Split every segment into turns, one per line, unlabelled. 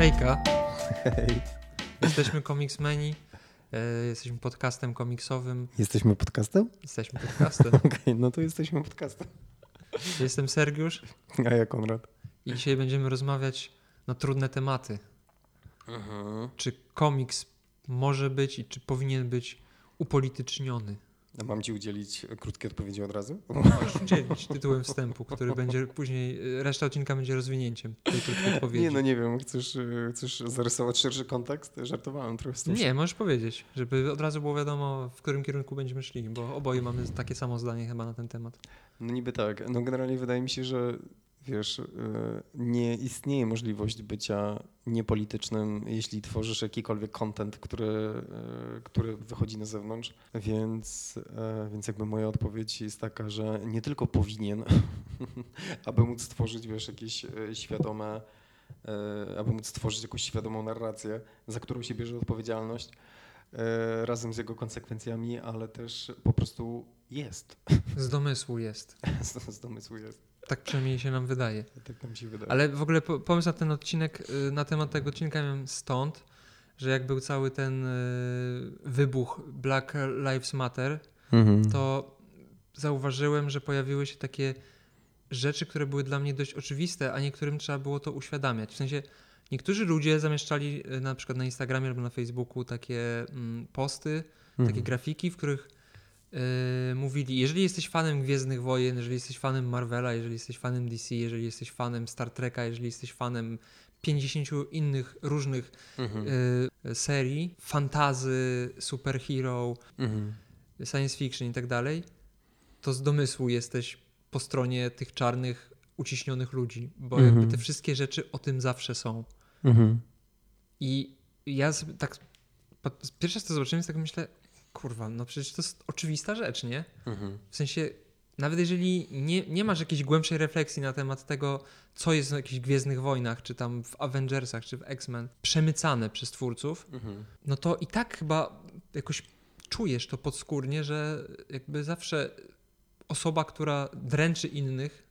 Hejka,
Hej.
jesteśmy Comicsmeni, e, jesteśmy podcastem komiksowym,
Jesteśmy podcastem?
jesteśmy podcastem.
Okej, no to jesteśmy podcastem.
Jestem Sergiusz
A ja Konrad.
i dzisiaj będziemy rozmawiać na trudne tematy. Czy komiks może być i czy powinien być upolityczniony?
Mam ci udzielić krótkiej odpowiedzi od razu?
Możesz udzielić tytułem wstępu, który będzie później, reszta odcinka będzie rozwinięciem tej krótkiej odpowiedzi.
Nie, no nie wiem, chcesz, chcesz zarysować szerszy kontekst? Żartowałem trochę z tym.
Nie, możesz powiedzieć, żeby od razu było wiadomo, w którym kierunku będziemy szli, bo oboje mamy takie samo zdanie chyba na ten temat.
No niby tak. No generalnie wydaje mi się, że wiesz, y, nie istnieje możliwość bycia niepolitycznym, jeśli tworzysz jakikolwiek content, który, y, który wychodzi na zewnątrz. Więc, y, więc jakby moja odpowiedź jest taka, że nie tylko powinien, aby móc stworzyć, wiesz, jakieś świadome, aby móc stworzyć jakąś świadomą narrację, za którą się bierze odpowiedzialność razem z jego konsekwencjami, ale też po prostu jest.
Z domysłu jest.
z, z domysłu jest.
Tak przynajmniej się nam wydaje.
Tak nam się wydaje.
Ale w ogóle po, pomysł na ten odcinek, y, na temat tego odcinka miałem stąd, że jak był cały ten y, wybuch Black Lives Matter,
Mhm.
to zauważyłem, że pojawiły się takie rzeczy, które były dla mnie dość oczywiste, a niektórym trzeba było to uświadamiać. W sensie niektórzy ludzie zamieszczali y, na przykład na Instagramie albo na Facebooku takie mm, posty, takie
Mhm.
grafiki, w których yy, mówili, jeżeli jesteś fanem Gwiezdnych Wojen, jeżeli jesteś fanem Marvela, jeżeli jesteś fanem DC, jeżeli jesteś fanem Star Treka, jeżeli jesteś fanem 50 innych różnych
Mhm.
yy, serii, fantazy, superhero,
Mhm.
science fiction i tak dalej, to z domysłu jesteś po stronie tych czarnych, uciśnionych ludzi, bo
Mhm.
jakby te wszystkie rzeczy o tym zawsze są.
Mhm.
I ja sobie tak, pierwszy raz to zobaczyłem, tak myślę, kurwa, no przecież to jest oczywista rzecz, nie?
Mhm.
W sensie, nawet jeżeli nie, nie masz jakiejś głębszej refleksji na temat tego, co jest w jakichś Gwiezdnych Wojnach, czy tam w Avengersach, czy w X-Men, przemycane przez twórców,
Mhm.
no to i tak chyba jakoś czujesz to podskórnie, że jakby zawsze osoba, która dręczy innych,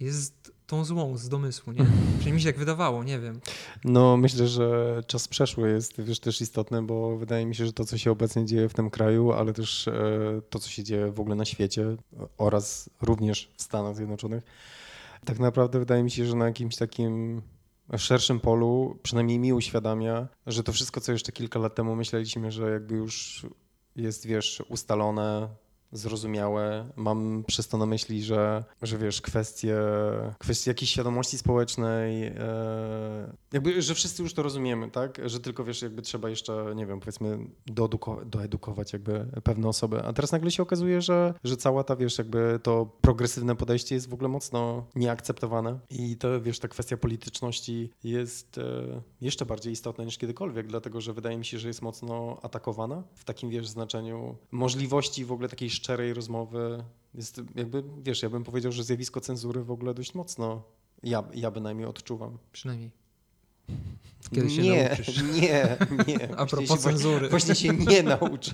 jest tą złą z domysłu, nie? Przynajmniej mi się tak wydawało, nie wiem.
No myślę, że czas przeszły jest wiesz, też istotny, bo wydaje mi się, że to, co się obecnie dzieje w tym kraju, ale też e, to, co się dzieje w ogóle na świecie oraz również w Stanach Zjednoczonych, tak naprawdę wydaje mi się, że na jakimś takim szerszym polu przynajmniej mi uświadamia, że to wszystko, co jeszcze kilka lat temu myśleliśmy, że jakby już jest, wiesz, ustalone, zrozumiałe. Mam przez to na myśli, że, że wiesz, kwestie, kwestie jakiejś świadomości społecznej, e, jakby, że wszyscy już to rozumiemy, tak? Że tylko, wiesz, jakby trzeba jeszcze, nie wiem, powiedzmy, doeduko- doedukować jakby pewne osoby. A teraz nagle się okazuje, że, że cała ta, wiesz, jakby to progresywne podejście jest w ogóle mocno nieakceptowane i to, wiesz, ta kwestia polityczności jest e, jeszcze bardziej istotna niż kiedykolwiek, dlatego, że wydaje mi się, że jest mocno atakowana w takim, wiesz, znaczeniu możliwości w ogóle takiej szczerej rozmowy. Jest jakby, wiesz, ja bym powiedział, że zjawisko cenzury w ogóle dość mocno, ja, ja bynajmniej odczuwam.
Przynajmniej. Kiedy się
nie,
nauczysz.
nie, nie.
A propos
się,
cenzury.
Właśnie się nie nauczę.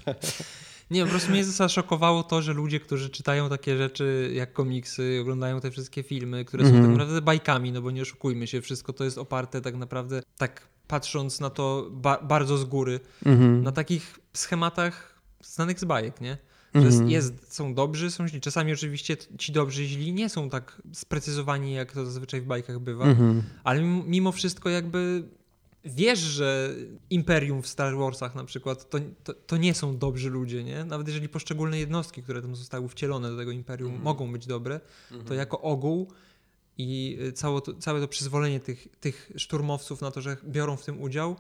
Nie, po prostu mnie zaszokowało to, że ludzie, którzy czytają takie rzeczy jak komiksy, oglądają te wszystkie filmy, które są
Mhm.
tak naprawdę bajkami, no bo nie oszukujmy się, wszystko to jest oparte tak naprawdę, tak patrząc na to ba bardzo z góry,
Mhm.
na takich schematach znanych z bajek, nie? Że jest, jest, są dobrzy, są źli. Czasami oczywiście ci dobrzy źli nie są tak sprecyzowani, jak to zazwyczaj w bajkach bywa,
Mhm.
ale mimo- wszystko jakby wiesz, że Imperium w Star Warsach na przykład to, to, to nie są dobrzy ludzie, nie? Nawet jeżeli poszczególne jednostki, które tam zostały wcielone do tego Imperium
Mhm.
mogą być dobre, to
Mhm.
jako ogół i y, całe to, całe to przyzwolenie tych, tych szturmowców na to, że biorą w tym udział,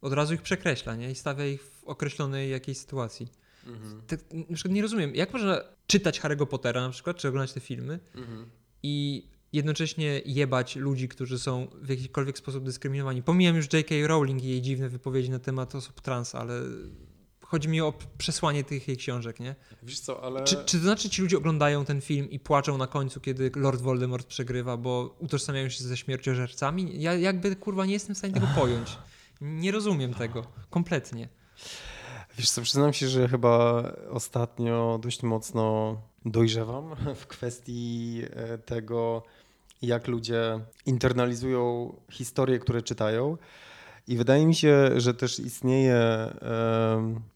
od razu ich przekreśla, nie? I stawia ich w określonej jakiejś sytuacji.
Mhm.
Tak, na przykład nie rozumiem, jak można czytać Harry'ego Pottera na przykład, czy oglądać te filmy
Mhm.
i jednocześnie jebać ludzi, którzy są w jakikolwiek sposób dyskryminowani. Pomijam już J.K. Rowling i jej dziwne wypowiedzi na temat osób trans, ale chodzi mi o przesłanie tych jej książek, nie?
Wiesz co, ale...
Czy, czy to znaczy ci ludzie oglądają ten film i płaczą na końcu, kiedy Lord Voldemort przegrywa, bo utożsamiają się ze śmierciożercami? Ja jakby kurwa nie jestem w stanie tego pojąć. Nie rozumiem tego. Kompletnie.
Wiesz co, przyznam się, że chyba ostatnio dość mocno dojrzewam w kwestii e, tego, jak ludzie internalizują historie, które czytają. I wydaje mi się, że też istnieje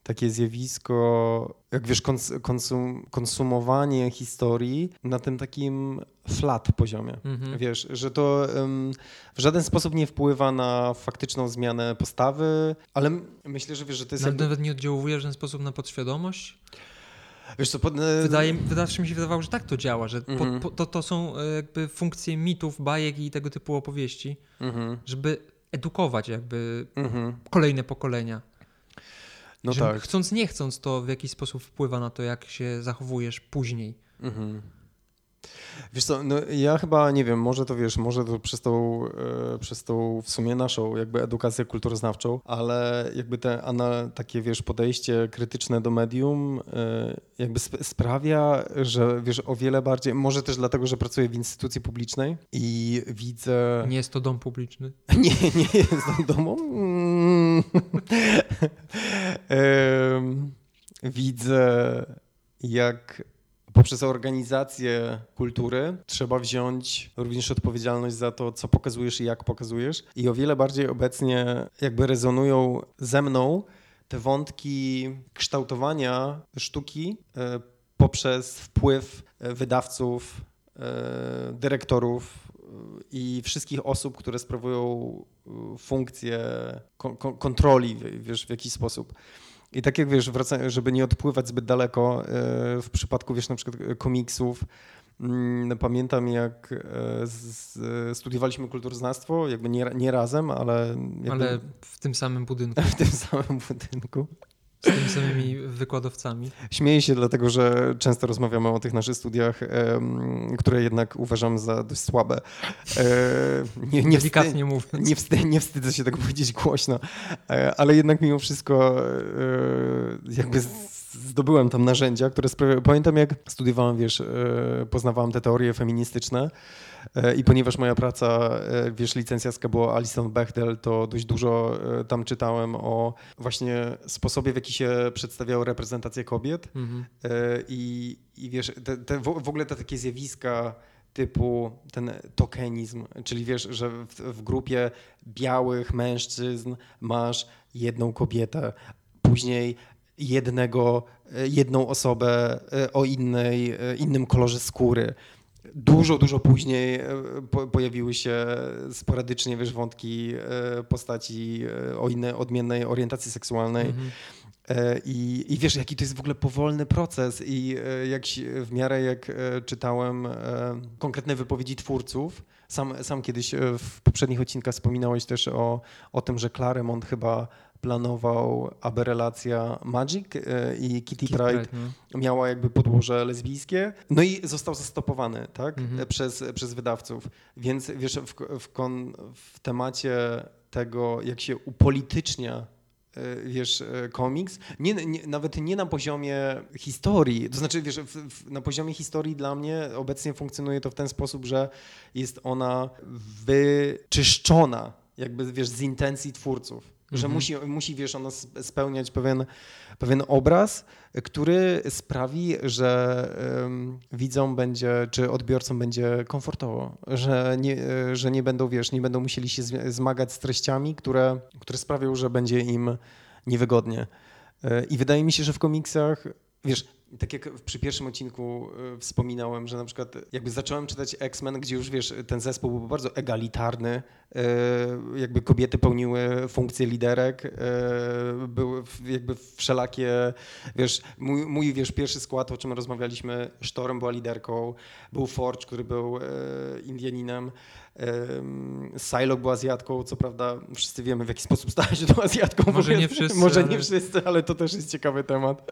takie zjawisko, jak wiesz, kons konsum konsumowanie historii na tym takim flat poziomie.
Mhm.
Wiesz, że to w żaden sposób nie wpływa na faktyczną zmianę postawy, ale myślę, że wiesz, że to jest.
Nawet,
Jakby,
nawet nie oddziałuje w ten sposób na podświadomość?
wiesz co, pod, e,
Wydaje, zawsze mi się wydawało, że tak to działa, że po,
Mhm.
po, to, to są e, jakby funkcje mitów, bajek i tego typu opowieści,
Mhm,
żeby edukować jakby
mhm.
kolejne pokolenia.
No tak.
Chcąc, nie chcąc, to w jakiś sposób wpływa na to, jak się zachowujesz później.
Mhm. Wiesz co, no ja chyba nie wiem, może to wiesz, może to przez tą, e, przez tą w sumie naszą jakby edukację kulturoznawczą, ale jakby te ana, takie wiesz podejście krytyczne do medium e, jakby sp- sprawia, że wiesz o wiele bardziej, może też dlatego, że pracuję w instytucji publicznej i widzę...
Nie jest to dom publiczny.
Nie, nie jestem domą. Mm. Em, Widzę, jak poprzez organizację kultury trzeba wziąć również odpowiedzialność za to, co pokazujesz i jak pokazujesz. I o wiele bardziej obecnie jakby rezonują ze mną te wątki kształtowania sztuki e, poprzez wpływ e, wydawców, e, dyrektorów i wszystkich osób, które sprawują funkcję kon- kon- kontroli wiesz, w jakiś sposób. I tak jak wiesz, wraca, żeby nie odpływać zbyt daleko, e, w przypadku wiesz na przykład komiksów, mm, pamiętam jak e, studiowaliśmy kulturoznawstwo, jakby nie, nie razem, ale, jakby
Ale w tym samym budynku,
w tym samym budynku.
Z tymi samymi wykładowcami.
Śmieję się dlatego, że często rozmawiamy o tych naszych studiach, które jednak uważam za dość słabe. E, nie, nie,
Delikatnie mówiąc.
nie, nie wstydzę się tego powiedzieć głośno, e, ale jednak mimo wszystko e, jakby zdobyłem tam narzędzia, które sprawiają... Pamiętam jak studiowałem, wiesz, poznawałem te teorie feministyczne i ponieważ moja praca, e, wiesz, licencjacka była Alison Bechdel, to dość dużo e, tam czytałem o właśnie sposobie, w jaki się przedstawiały reprezentacje kobiet
Mhm.
E, I, i wiesz, te, te, w ogóle te takie zjawiska typu ten tokenizm, czyli wiesz, że w, w grupie białych mężczyzn masz jedną kobietę, później jednego, e, jedną osobę e, o innej, e, innym kolorze skóry. Dużo, dużo później e, po, pojawiły się sporadycznie, wiesz, wątki e, postaci e, o innej, odmiennej orientacji seksualnej.
Mhm.
I, I wiesz, jaki to jest w ogóle powolny proces i jak w miarę jak czytałem konkretne wypowiedzi twórców, sam, sam kiedyś w poprzednich odcinkach wspominałeś też o, o tym, że Claremont chyba planował, aby relacja Magic e, i Kitty
Kid
Pride
Pride, no.
miała jakby podłoże lesbijskie, no i został zastopowany, tak,
Mhm.
e, przez, przez wydawców. Więc wiesz, w, w, kon, w temacie tego, jak się upolitycznia e, wiesz, e, komiks, nie, nie, nawet nie na poziomie historii, to znaczy, wiesz, w, w, na poziomie historii dla mnie obecnie funkcjonuje to w ten sposób, że jest ona wyczyszczona jakby, wiesz, z intencji twórców. Że
Mhm.
musi, musi, wiesz, ona spełniać pewien, pewien obraz, który sprawi, że um, widzom będzie, czy odbiorcom będzie komfortowo, że nie, że nie będą, wiesz, nie będą musieli się zmagać z treściami, które, które sprawią, że będzie im niewygodnie. E, I wydaje mi się, że w komiksach, wiesz, tak jak przy pierwszym odcinku e, wspominałem, że na przykład jakby zacząłem czytać X-Men, gdzie już wiesz, ten zespół był bardzo egalitarny, e, jakby kobiety pełniły funkcje liderek, e, były jakby wszelakie, wiesz, mój, mój wiesz, pierwszy skład, o czym rozmawialiśmy, Sztorm była liderką, był Forge, który był Indianinem, em, Psylocke był Azjatką, co prawda wszyscy wiemy w jaki sposób stała się tą Azjatką.
Może nie wszyscy,
Może nie
ale-
wszyscy, ale to też jest ciekawy temat.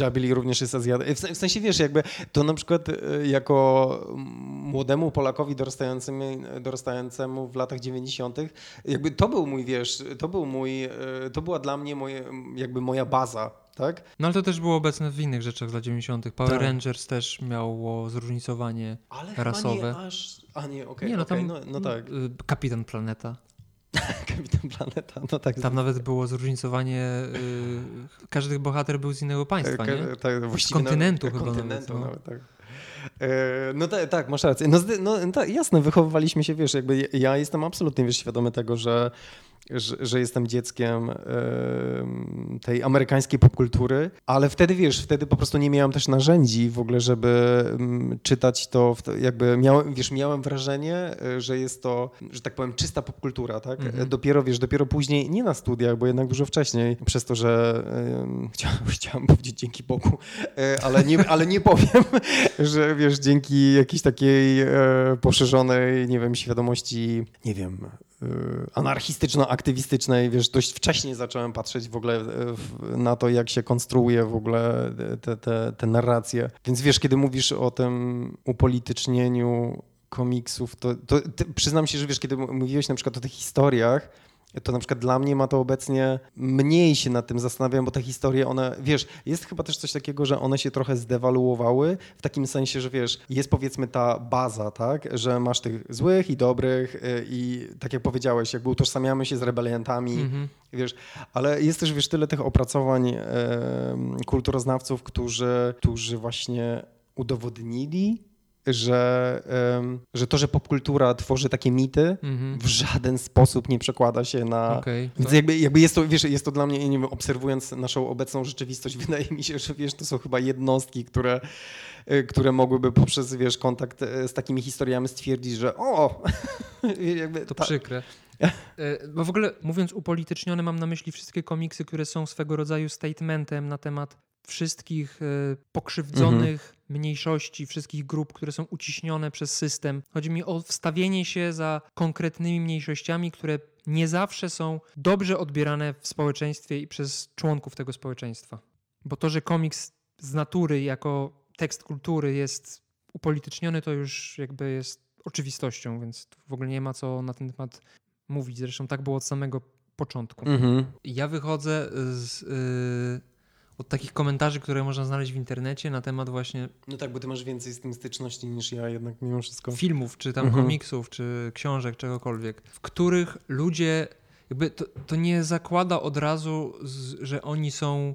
Jabili również jest Azjatą. W sensie, wiesz, jakby to na przykład e, jako młodemu Polakowi dorastającemu, dorastającemu w latach 90., jakby to był mój, wiesz, to był mój, e, to była dla mnie moje, jakby moja baza, tak?
No ale to też było obecne w innych rzeczach z lat 90. Power
Tak.
Rangers też miało zróżnicowanie.
Ale
Rasowe.
nie aż, a nie, okej,
nie, no
okej,
tam
no, no tak,
y, Kapitan Planeta.
Kapitan Planeta, no tak.
Tam nawet było zróżnicowanie. Y, każdy bohater był z innego państwa, nie?
tak, właściwie
kontynentu
nawet,
chyba
kontynentu
nawet, no.
nawet, tak. E, no ta, tak, masz rację. No, no ta, jasne, wychowywaliśmy się, wiesz, jakby ja jestem absolutnie, wiesz, świadomy tego, że że, że jestem dzieckiem tej amerykańskiej popkultury, ale wtedy wiesz, wtedy po prostu nie miałem też narzędzi w ogóle, żeby czytać to, jakby miałem, wiesz, miałem wrażenie, e, że jest to, że tak powiem, czysta popkultura, tak? Mhm. Dopiero, wiesz, dopiero później, nie na studiach, bo jednak dużo wcześniej, przez to, że chciałem, chciałem powiedzieć dzięki Bogu, ale nie, ale nie powiem, że wiesz, dzięki jakiejś takiej e, poszerzonej, nie wiem, świadomości, nie wiem, anarchistyczno-aktywistycznej, wiesz, dość wcześnie zacząłem patrzeć w ogóle na to, jak się konstruuje w ogóle te, te, te narracje. Więc wiesz, kiedy mówisz o tym upolitycznieniu komiksów, to, to przyznam się, że wiesz, kiedy mówiłeś na przykład o tych historiach, to na przykład dla mnie ma to obecnie mniej się nad tym zastanawiam, bo te historie, one, wiesz, jest chyba też coś takiego, że one się trochę zdewaluowały, w takim sensie, że wiesz, jest powiedzmy ta baza, tak, że masz tych złych i dobrych y, i tak jak powiedziałeś, jakby utożsamiamy się z rebeliantami, mhm. wiesz, ale jest też, wiesz, tyle tych opracowań e, kulturoznawców, którzy, którzy właśnie udowodnili, że, że to, że popkultura tworzy takie mity, mm-hmm. w żaden sposób nie przekłada się na. Okay, Więc jakby, jakby jest to, wiesz, jest to dla mnie, nie wiem, obserwując naszą obecną rzeczywistość, wydaje mi się, że wiesz, to są chyba jednostki, które, e, które mogłyby poprzez wiesz, kontakt e, z takimi historiami stwierdzić, że o!
jakby, to ta... przykre. E, bo w ogóle mówiąc upolitycznione, mam na myśli wszystkie komiksy, które są swego rodzaju statementem na temat wszystkich pokrzywdzonych mhm. Mniejszości, wszystkich grup, które są uciśnione przez system. Chodzi mi o wstawienie się za konkretnymi mniejszościami, które nie zawsze są dobrze odbierane w społeczeństwie i przez członków tego społeczeństwa. Bo to, że komiks z natury jako tekst kultury jest upolityczniony, to już jakby jest oczywistością, więc w ogóle nie ma co na ten temat mówić. Zresztą tak było od samego początku. Mhm. Ja wychodzę z. Yy, od takich komentarzy, które można znaleźć w internecie na temat właśnie.
No tak, bo ty masz więcej z tym styczności niż ja, jednak mimo wszystko.
Filmów, czy tam mhm. komiksów, czy książek, czegokolwiek, w których ludzie. Jakby to, to nie zakłada od razu, z, że oni są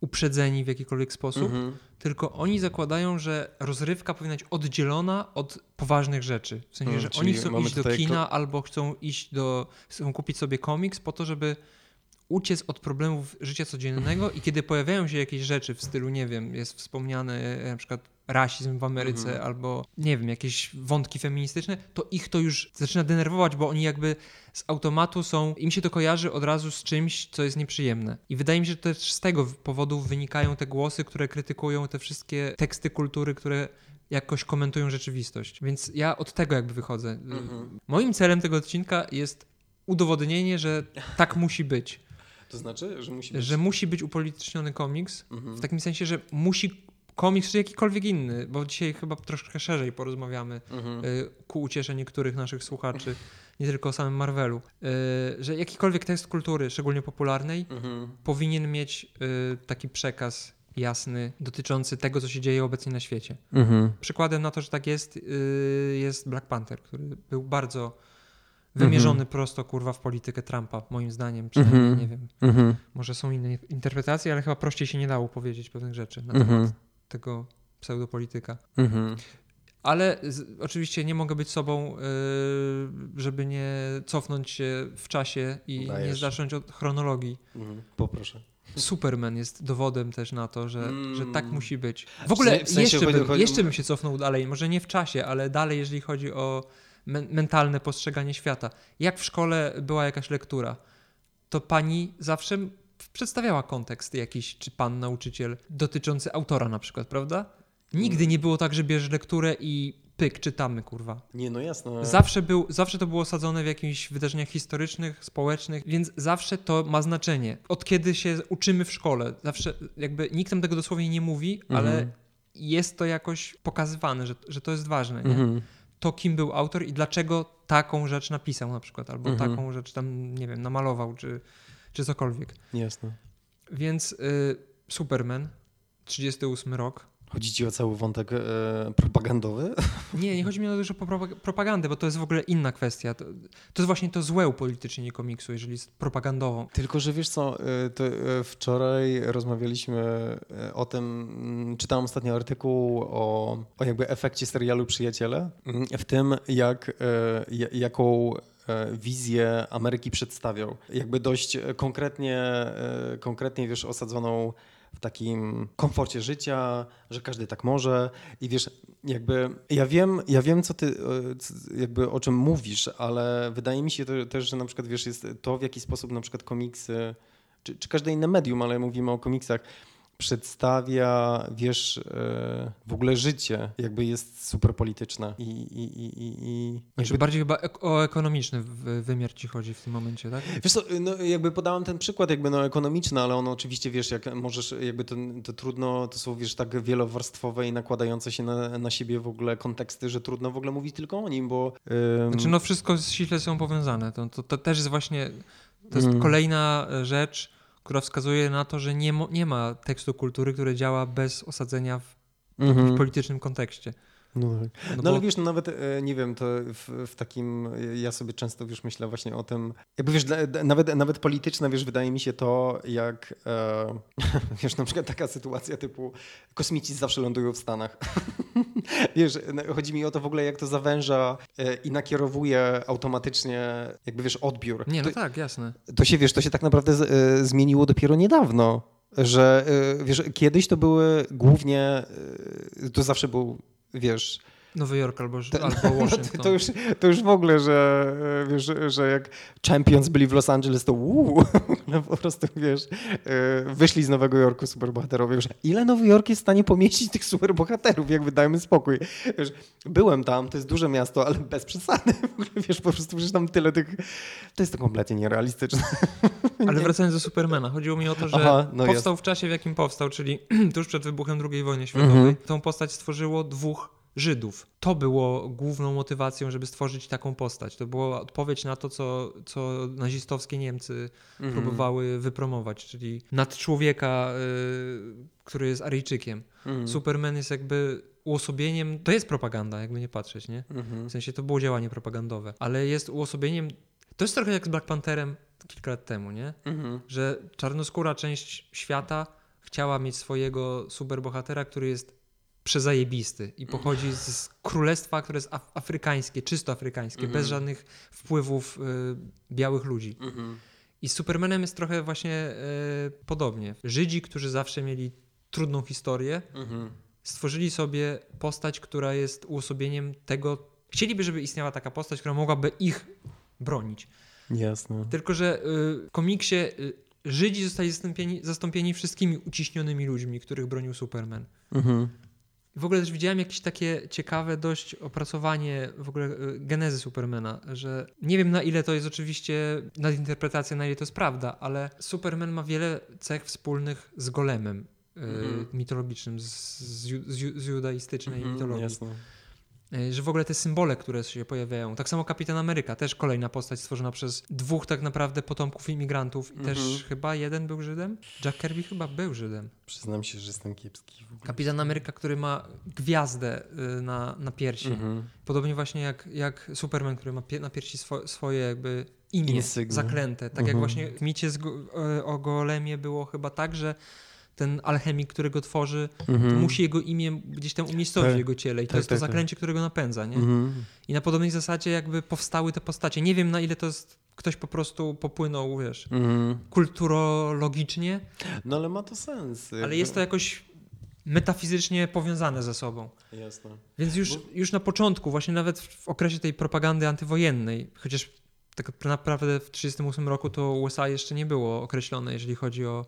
uprzedzeni w jakikolwiek sposób, mhm. tylko oni zakładają, że rozrywka powinna być oddzielona od poważnych rzeczy. W sensie, mhm, że oni chcą iść do kina albo chcą iść do. chcą kupić sobie komiks po to, żeby uciec od problemów życia codziennego i kiedy pojawiają się jakieś rzeczy w stylu, nie wiem, jest wspomniany na przykład rasizm w Ameryce mhm. albo, nie wiem, jakieś wątki feministyczne, to ich to już zaczyna denerwować, bo oni jakby z automatu są, im się to kojarzy od razu z czymś, co jest nieprzyjemne. I wydaje mi się, że też z tego powodu wynikają te głosy, które krytykują te wszystkie teksty kultury, które jakoś komentują rzeczywistość. Więc ja od tego jakby wychodzę. Mhm. Moim celem tego odcinka jest udowodnienie, że tak musi być.
To znaczy, że musi być...
Że musi być upolityczniony komiks, mhm. w takim sensie, że musi komiks czy jakikolwiek inny, bo dzisiaj chyba troszkę szerzej porozmawiamy mhm. Y, ku uciesze niektórych naszych słuchaczy, nie tylko o samym Marvelu, y, że jakikolwiek tekst kultury, szczególnie popularnej, mhm. powinien mieć y, taki przekaz jasny dotyczący tego, co się dzieje obecnie na świecie. Mhm. Przykładem na to, że tak jest, jest Black Panther, który był bardzo wymierzony mm -hmm. prosto kurwa w politykę Trumpa, moim zdaniem. Przynajmniej mm -hmm. nie wiem. Mm -hmm. Może są inne interpretacje, ale chyba prościej się nie dało powiedzieć pewnych rzeczy na temat mhm. tego pseudopolityka. Mhm. Ale z, oczywiście nie mogę być sobą, yy, żeby nie cofnąć się w czasie i Dajesz. nie zacząć od chronologii.
Mhm. Poproszę.
Superman jest dowodem też na to, że, mm. że tak musi być. W ogóle w sensie jeszcze, bym, jeszcze bym się cofnął dalej, może nie w czasie, ale dalej, jeżeli chodzi o mentalne postrzeganie świata. Jak w szkole była jakaś lektura, to pani zawsze przedstawiała kontekst jakiś, czy pan nauczyciel, dotyczący autora na przykład, prawda? Nigdy nie było tak, że bierzesz lekturę i pyk, czytamy, kurwa.
Nie, no jasne.
Zawsze, był, zawsze to było osadzone w jakichś wydarzeniach historycznych, społecznych, więc zawsze to ma znaczenie. Od kiedy się uczymy w szkole, zawsze jakby nikt tam tego dosłownie nie mówi, mhm. ale jest to jakoś pokazywane, że, że to jest ważne, nie? Mhm to, kim był autor i dlaczego taką rzecz napisał na przykład, albo mhm. taką rzecz tam, nie wiem, namalował, czy, czy cokolwiek.
Jasne.
Więc y, Superman, 38 rok.
Chodzi ci o cały wątek e, propagandowy?
Nie, nie chodzi mi o dużo propagandę, bo to jest w ogóle inna kwestia. To, to jest właśnie to złe upolitycznienie komiksu, jeżeli jest propagandową.
Tylko, że wiesz co, e, to e, wczoraj rozmawialiśmy e, o tym, mm, czytałem ostatnio artykuł o, o jakby efekcie serialu Przyjaciele, mm, w tym jak, jaką wizję Ameryki przedstawiał. Jakby dość konkretnie, konkretnie wiesz, osadzoną w takim komforcie życia, że każdy tak może. I wiesz, jakby ja wiem, ja wiem co ty, e, jakby o czym mówisz, ale wydaje mi się też, że na przykład wiesz, jest to w jaki sposób na przykład komiksy, czy, czy każde inne medium, ale mówimy o komiksach, przedstawia, wiesz, e, w ogóle życie, jakby jest super polityczne i... i, i, i
jakby... bardziej chyba o ekonomiczny wymiar ci chodzi w tym momencie, tak?
Wiesz co, no jakby podałem ten przykład jakby no ekonomiczny, ale on oczywiście, wiesz, jak możesz, jakby to, to trudno, to są, wiesz, tak wielowarstwowe i nakładające się na, na siebie w ogóle konteksty, że trudno w ogóle mówić tylko o nim, bo...
Ym... Znaczy no wszystko ściśle są powiązane, to, to, to też jest właśnie, to jest mm. kolejna rzecz, która wskazuje na to, że nie, nie ma tekstu kultury, który działa bez osadzenia w jakimś mm -hmm. politycznym kontekście.
No, tak. no, no bo... ale wiesz, no nawet, e, nie wiem, to w, w, takim, ja sobie często, wiesz, myślę właśnie o tym, jakby wiesz, nawet, nawet polityczne, wiesz, wydaje mi się to, jak, e, wiesz, na przykład taka sytuacja typu kosmici zawsze lądują w Stanach. wiesz, chodzi mi o to w ogóle, jak to zawęża e, i nakierowuje automatycznie, jakby, wiesz, odbiór.
Nie, no
to,
tak, jasne.
To się, wiesz, to się tak naprawdę z, e, zmieniło dopiero niedawno że wiesz, kiedyś to były głównie, to zawsze był wiesz...
Nowy Jork albo, albo Washington.
No to, już, to już w ogóle, że wiesz, że jak Champions byli w Los Angeles, to uuu, no po prostu wiesz, e, wyszli z Nowego Jorku superbohaterowie. Wiesz, ile Nowy Jork jest w stanie pomieścić tych superbohaterów, jakby dajmy spokój. Wiesz, byłem tam, to jest duże miasto, ale bez przesady. Wiesz, po prostu przecież tam tyle tych... To jest to kompletnie nierealistyczne.
Ale wracając do Supermana, chodziło mi o to, że Aha, no powstał jest. w czasie, w jakim powstał, czyli tuż przed wybuchem II wojny światowej. Mhm. Tą postać stworzyło dwóch Żydów. To było główną motywacją, żeby stworzyć taką postać. To była odpowiedź na to, co, co nazistowskie Niemcy mhm. próbowały wypromować, czyli nad człowieka, y, który jest Aryjczykiem. Mhm. Superman jest jakby uosobieniem, to jest propaganda, jakby nie patrzeć, nie? Mhm. W sensie to było działanie propagandowe, ale jest uosobieniem, to jest trochę jak z Black Pantherem kilka lat temu, nie? Mhm. Że czarnoskóra część świata chciała mieć swojego superbohatera, który jest przezajebisty i pochodzi z królestwa, które jest af afrykańskie, czysto afrykańskie, bez mhm. żadnych wpływów y, białych ludzi. Mhm. I z Supermanem jest trochę właśnie y, podobnie. Żydzi, którzy zawsze mieli trudną historię, mhm. stworzyli sobie postać, która jest uosobieniem tego. Chcieliby, żeby istniała taka postać, która mogłaby ich bronić.
Jasne.
Tylko, że y, w komiksie y, Żydzi zostali zastąpieni, zastąpieni wszystkimi uciśnionymi ludźmi, których bronił Superman. Mhm. W ogóle też widziałem jakieś takie ciekawe dość opracowanie w ogóle y, genezy Supermana, że nie wiem na ile to jest oczywiście nadinterpretacja, na ile to jest prawda, ale Superman ma wiele cech wspólnych z Golemem mm -hmm. mitologicznym, z, z, z judaistycznej mm -hmm, mitologii. Jasne. E, że w ogóle te symbole, które się pojawiają. Tak samo Kapitan Ameryka, też kolejna postać stworzona przez dwóch tak naprawdę potomków imigrantów i też mhm. chyba jeden był Żydem. Jack Kirby chyba był Żydem.
Przyznam się, że jestem kiepski.
Kapitan Ameryka, który ma gwiazdę y, na, na piersi. Mhm. Podobnie właśnie jak, jak Superman, który ma na piersi swo, swoje jakby imię Insygnia. zaklęte. Tak jak mhm. właśnie w micie z, y, o Golemie było chyba tak, że ten alchemik, który go tworzy, mhm. musi jego imię gdzieś tam umiejscowić tak. w jego ciele i to tak, jest to tak, tak. zaklęcie, które go napędza. Nie? Mhm. I na podobnej zasadzie jakby powstały te postacie. Nie wiem na ile to jest ktoś po prostu popłynął, wiesz, mhm. kulturologicznie.
No ale ma to sens.
Ale jest to jakoś metafizycznie powiązane ze sobą.
Jasne.
Więc już, Bo... już na początku, właśnie nawet w okresie tej propagandy antywojennej, chociaż tak naprawdę w 1938 roku to USA jeszcze nie było określone, jeżeli chodzi o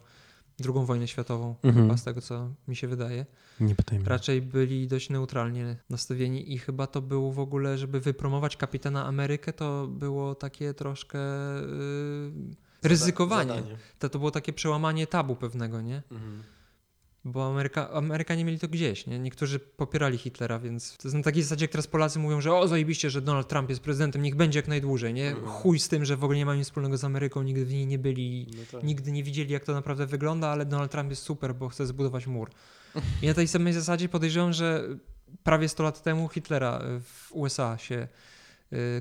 drugą wojnę światową, mhm. chyba z tego co mi się wydaje.
Nie pytajmy.
Raczej byli dość neutralnie nastawieni i chyba to było w ogóle, żeby wypromować kapitana Amerykę, to było takie troszkę yy, ryzykowanie. To, to było takie przełamanie tabu pewnego, nie? Mhm bo Ameryka, Amerykanie mieli to gdzieś, nie? Niektórzy popierali Hitlera, więc to jest na takiej zasadzie, jak teraz Polacy mówią, że o, zajebiście, że Donald Trump jest prezydentem, niech będzie jak najdłużej, nie? Mhm. Chuj z tym, że w ogóle nie mają nic wspólnego z Ameryką, nigdy w niej nie byli, no tak. nigdy nie widzieli, jak to naprawdę wygląda, ale Donald Trump jest super, bo chce zbudować mur. I na tej samej zasadzie podejrzewam, że prawie 100 lat temu Hitlera w USA się